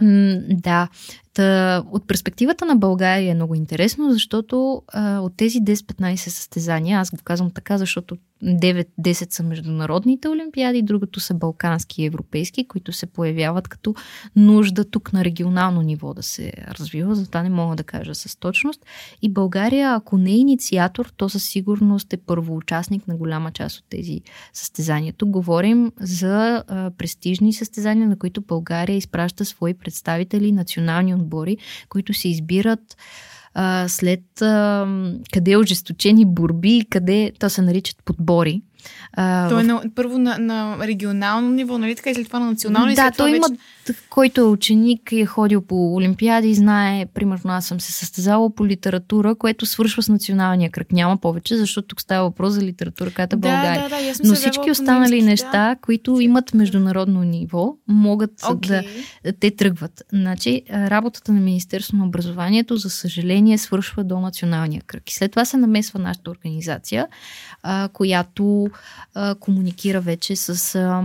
Speaker 2: Да. Та, от перспективата на България е много интересно, защото а, от тези 10-15 състезания, аз го казвам така, защото 9-10 са международните олимпиади, другото са балкански и европейски, които се появяват като нужда тук на регионално ниво да се развива, затова не мога да кажа с точност. И България, ако не е инициатор, то със сигурност е първоучастник на голяма част от тези състезания. Тук говорим за а, престижни състезания, на които България изпраща свои представители, национални отбори, които се избират а, след а, къде е ожесточени борби, къде то се наричат подбори.
Speaker 1: А, той е на, първо на, на регионално ниво, нали така, и след това на национално
Speaker 2: Да,
Speaker 1: той
Speaker 2: има, вече... който е ученик и е ходил по Олимпиади знае, примерно аз съм се състезала по литература, което свършва с националния кръг. Няма повече, защото тук става въпрос за литература, като
Speaker 1: да,
Speaker 2: България.
Speaker 1: Да, да, да,
Speaker 2: Но всички останали немски, неща, да. които имат международно ниво, могат okay. да те тръгват. Значи, работата на Министерство на образованието, за съжаление, свършва до националния кръг. И след това се намесва нашата организация, а, която а, комуникира вече с а,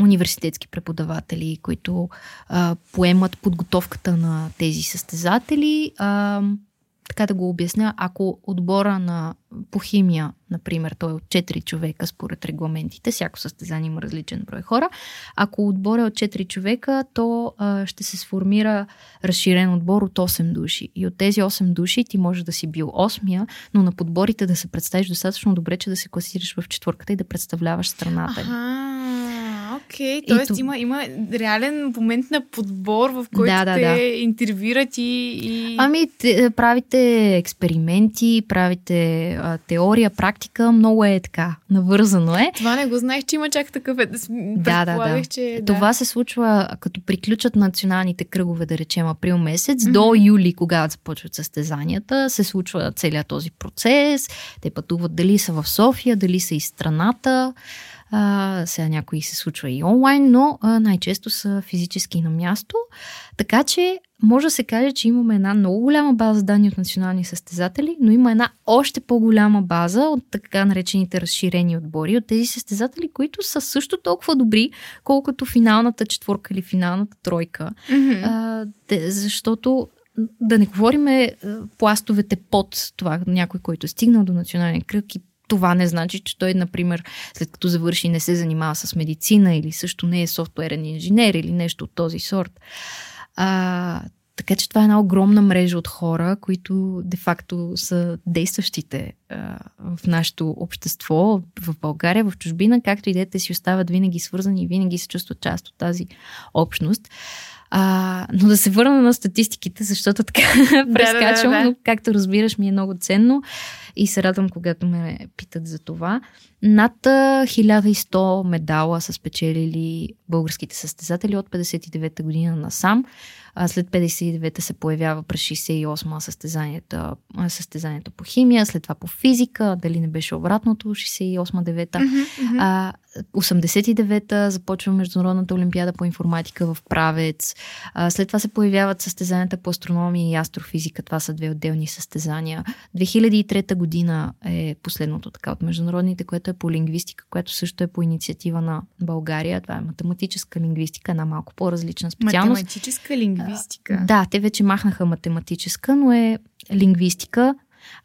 Speaker 2: университетски преподаватели, които а, поемат подготовката на тези състезатели. А, така да го обясня, ако отбора на по химия, например, той е от 4 човека според регламентите, всяко състезание има различен брой хора, ако отбор е от 4 човека, то а, ще се сформира разширен отбор от 8 души. И от тези 8 души ти може да си бил 8-я, но на подборите да се представиш достатъчно добре, че да се класираш в четвърката и да представляваш страната.
Speaker 1: Ага. Окей, okay, т.е. има, има реален момент на подбор, в който да, да, те да. интервюират и, и...
Speaker 2: Ами, те, правите експерименти, правите а, теория, практика, много е така, навързано е.
Speaker 1: Това не го знаех, че има чак такъв е.
Speaker 2: Да, да, да.
Speaker 1: Че,
Speaker 2: да. Това се случва като приключат националните кръгове, да речем април месец, mm-hmm. до юли, когато започват състезанията, се случва целият този процес. Те пътуват дали са в София, дали са из страната. А, сега някои се случва и онлайн, но а, най-често са физически на място. Така че може да се каже, че имаме една много голяма база данни от национални състезатели, но има една още по-голяма база от така наречените разширени отбори, от тези състезатели, които са също толкова добри, колкото финалната четворка или финалната тройка. Mm-hmm. А, те, защото да не говорим пластовете под това, някой, който е стигнал до национален кръг и това не значи, че той, например, след като завърши не се занимава с медицина или също не е софтуерен инженер или нещо от този сорт. А, така че това е една огромна мрежа от хора, които де-факто са действащите а, в нашето общество, в България, в чужбина, както и дете си остават винаги свързани и винаги се чувстват част от тази общност. А, но да се върна на статистиките, защото така прескачам, да, да, да, но както разбираш ми е много ценно и се радвам, когато ме питат за това. Над 1100 медала са спечелили българските състезатели от 59-та година насам. А след 59-та се появява през 68-та състезанието, състезанието по химия, след това по физика, дали не беше обратното, 68-9-та. Mm-hmm, mm-hmm. 89-та започва Международната олимпиада по информатика в Правец. А, след това се появяват състезанията по астрономия и астрофизика. Това са две отделни състезания. 2003 година е последното така от международните, което е по лингвистика, което също е по инициатива на България. Това е математическа лингвистика, една малко по-различна специалност.
Speaker 1: Математическа лингвистика?
Speaker 2: Да, те вече махнаха математическа, но е лингвистика.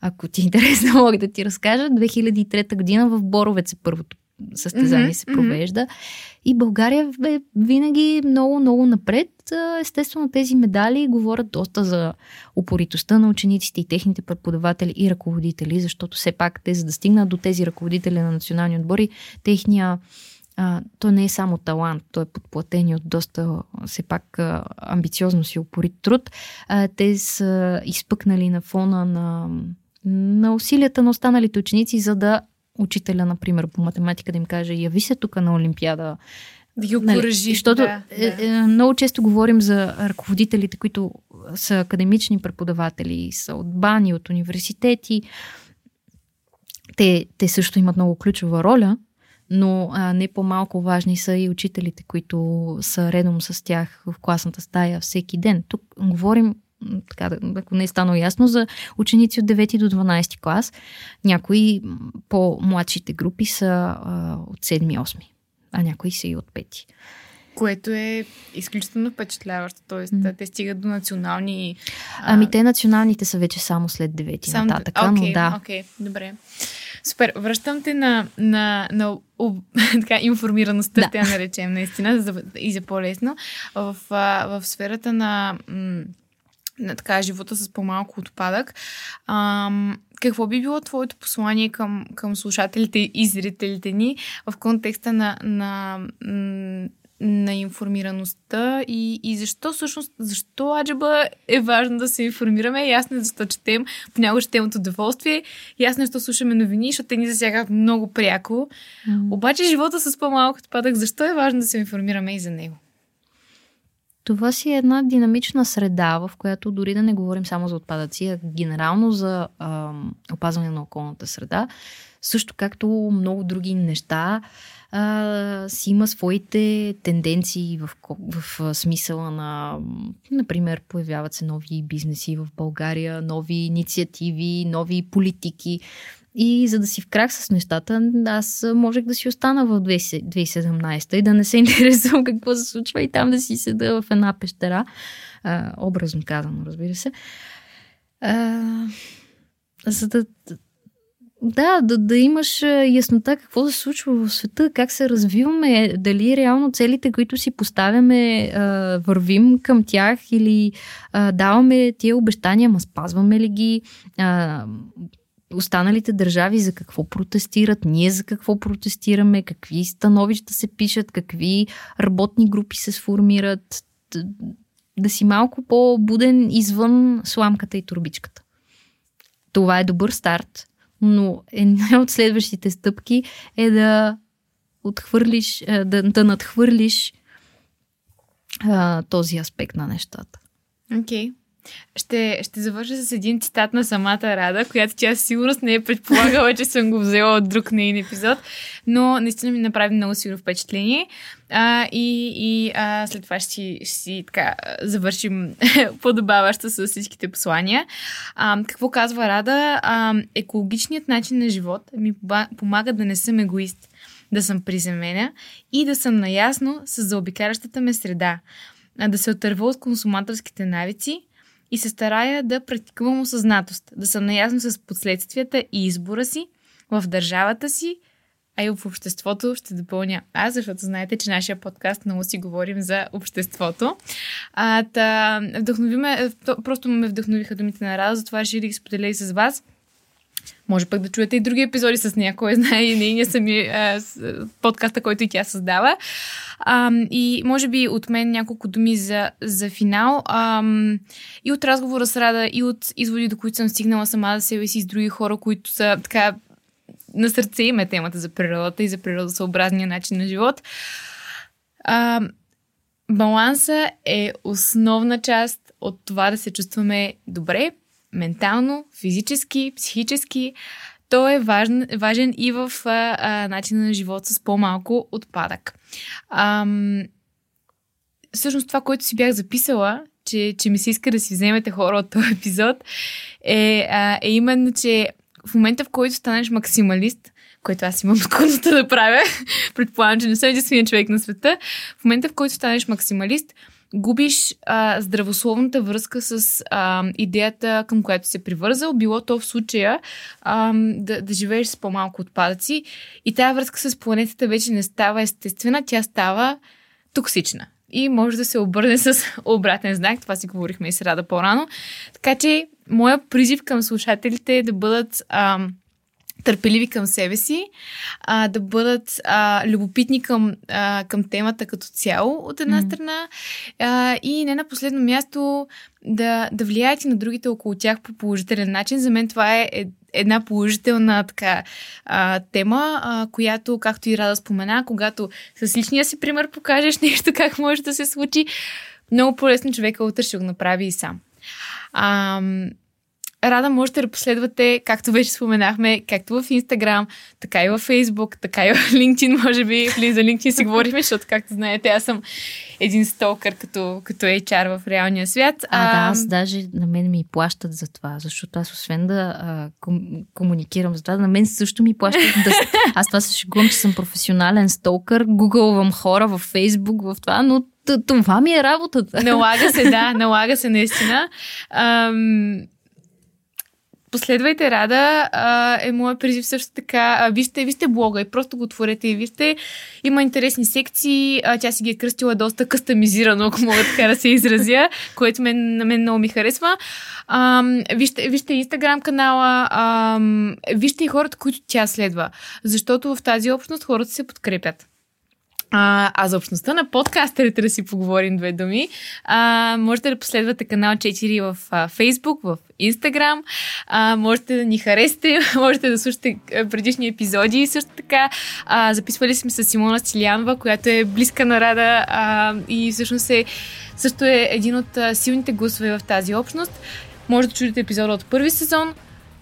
Speaker 2: Ако ти е интересно, мога да ти разкажа. 2003 година в Боровец е първото състезание mm-hmm, се провежда. Mm-hmm. И България е винаги много, много напред. Естествено, тези медали говорят доста за упоритостта на учениците и техните преподаватели и ръководители, защото все пак те, за да стигнат до тези ръководители на национални отбори, техния а, то не е само талант, той е подплатен от доста, все пак, а, амбициозно си упорит труд. А, те са изпъкнали на фона на, на усилията на останалите ученици, за да учителя, например, по математика да им каже, яви се тук на Олимпиада.
Speaker 1: Да ги окоръжи. Нали,
Speaker 2: защото
Speaker 1: да,
Speaker 2: е, да. Е, много често говорим за ръководителите, които са академични преподаватели, са от бани, от университети. Те, те също имат много ключова роля, но а, не по-малко важни са и учителите, които са редом с тях в класната стая всеки ден. Тук говорим така, ако не е станало ясно, за ученици от 9 до 12 клас. Някои по-младшите групи са а, от 7-8, а някои са и от 5.
Speaker 1: Което е изключително впечатляващо. Тоест, mm. те стигат до национални.
Speaker 2: А... Ами, те националните са вече само след 9 само... нататък. Okay, но да.
Speaker 1: Окей, okay, добре. Супер. Връщам те на, на, на, на така, информираността, да. да наречем, наистина, за, и за по-лесно. В, в сферата на. На така живота с по-малко отпадък. А, какво би било твоето послание към, към слушателите и зрителите ни в контекста на, на, на информираността и, и защо всъщност, защо аджаба е важно да се информираме. Ясно е защо четем, понякога четем от удоволствие, ясно е защо слушаме новини, защото те ни засягат много пряко. Mm. Обаче живота с по-малко отпадък, защо е важно да се информираме и за него?
Speaker 2: Това си е една динамична среда, в която дори да не говорим само за отпадъци, а генерално за а, опазване на околната среда, също както много други неща, а, си има своите тенденции в, в, смисъла на, например, появяват се нови бизнеси в България, нови инициативи, нови политики. И за да си в крак с нещата, аз можех да си остана в 2017 и да не се интересувам какво се случва и там да си седа в една пещера. А, образно казано, разбира се. А, за да, да, да, да имаш яснота какво се случва в света, как се развиваме, дали реално целите, които си поставяме, вървим към тях или даваме тия обещания, ма спазваме ли ги, останалите държави за какво протестират, ние за какво протестираме, какви становища се пишат, какви работни групи се сформират. Да си малко по-буден извън сламката и турбичката. Това е добър старт, но една от следващите стъпки е да отхвърлиш, е, да, да надхвърлиш а, този аспект на нещата.
Speaker 1: Окей. Okay. Ще, ще завърша с един цитат на самата Рада, която тя сигурност не е предполагала, че съм го взела от друг нейн епизод, но наистина ми направи много силно впечатление. А, и и а, след това ще си, ще си така, завършим подобаващо с всичките послания. А, какво казва Рада? А, екологичният начин на живот ми помага да не съм егоист, да съм приземеня и да съм наясно с заобикалящата ме среда да се отърва от консуматорските навици, и се старая да практикувам осъзнатост, да съм наясно с последствията и избора си в държавата си, а и в обществото ще допълня аз, защото знаете, че нашия подкаст много си говорим за обществото. А, та, вдъхновиме, просто ме вдъхновиха думите на Рада, затова ще ги споделя и с вас – може пък да чуете и други епизоди с някой, знае и нейния сами а, подкаста, който и тя създава. А, и може би от мен няколко думи за, за финал. А, и от разговора с Рада, и от изводи, до които съм стигнала сама за себе си с други хора, които са така на сърце им е темата за природата и за природосъобразния начин на живот. А, баланса е основна част от това да се чувстваме добре, ментално, физически, психически. Той е важен, важен и в а, а, начина на живот с по-малко отпадък. Ам, всъщност това, което си бях записала, че, че ми се иска да си вземете хора от този епизод, е, а, е именно, че в момента, в който станеш максималист, което аз имам склонността да правя, предполагам, че не съм единствения човек на света, в момента, в който станеш максималист, губиш а, здравословната връзка с а, идеята, към която се привързал, било то в случая а, да, да живееш с по-малко отпадъци и тая връзка с планетата вече не става естествена, тя става токсична и може да се обърне с обратен знак. Това си говорихме и с Рада по-рано. Така че, моя призив към слушателите е да бъдат а, търпеливи към себе си, а, да бъдат а, любопитни към, а, към темата като цяло от една mm. страна а, и не на последно място да, да влияят и на другите около тях по положителен начин. За мен това е една положителна така, а, тема, а, която, както и Рада спомена, когато с личния си пример покажеш нещо как може да се случи, много по-лесно човека утре ще го направи и сам. А, Рада можете да последвате, както вече споменахме, както в Инстаграм, така и в Фейсбук, така и в LinkedIn, може би. За LinkedIn си говорихме, защото, както знаете, аз съм един столкър като, като HR в реалния свят.
Speaker 2: А, а, да, аз даже на мен ми плащат за това, защото аз освен да а, ком, комуникирам за това, на мен също ми плащат да... Аз това се шегувам, че съм професионален столкър, гугълвам хора в Фейсбук, в това, но това ми е работата.
Speaker 1: Налага се, да, налага се наистина. Ам, последвайте Рада, а, е моят призив също така. А, вижте, вижте блога и просто го отворете и вижте. Има интересни секции. А, тя си ги е кръстила доста кастомизирано, ако мога така да се изразя, което мен, на мен много ми харесва. А, вижте, вижте Инстаграм канала, а, вижте и хората, които тя следва. Защото в тази общност хората се подкрепят. А, а за общността на подкастерите да си поговорим две думи, а, можете да последвате канал 4 в а, Facebook, в Instagram, а, можете да ни харесате, можете да слушате предишни епизоди. Също така а, записвали сме с Симона Стилянова, която е близка на Рада а, и всъщност е, също е един от а, силните гласове в тази общност. Може да чудите епизода от първи сезон,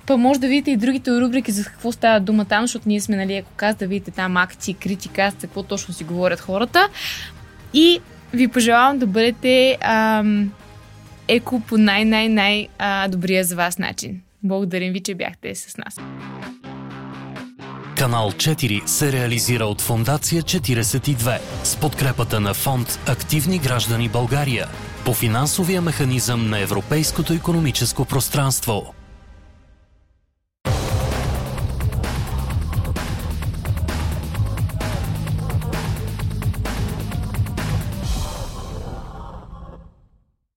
Speaker 1: Па може да видите и другите рубрики за какво става дума там, защото ние сме, нали, ако каза да видите там акции, критика, какво точно си говорят хората. И ви пожелавам да бъдете ам, еко по най-най-най-добрия за вас начин. Благодарим ви, че бяхте с нас.
Speaker 3: Канал 4 се реализира от Фондация 42 с подкрепата на фонд Активни граждани България по финансовия механизъм на Европейското економическо пространство.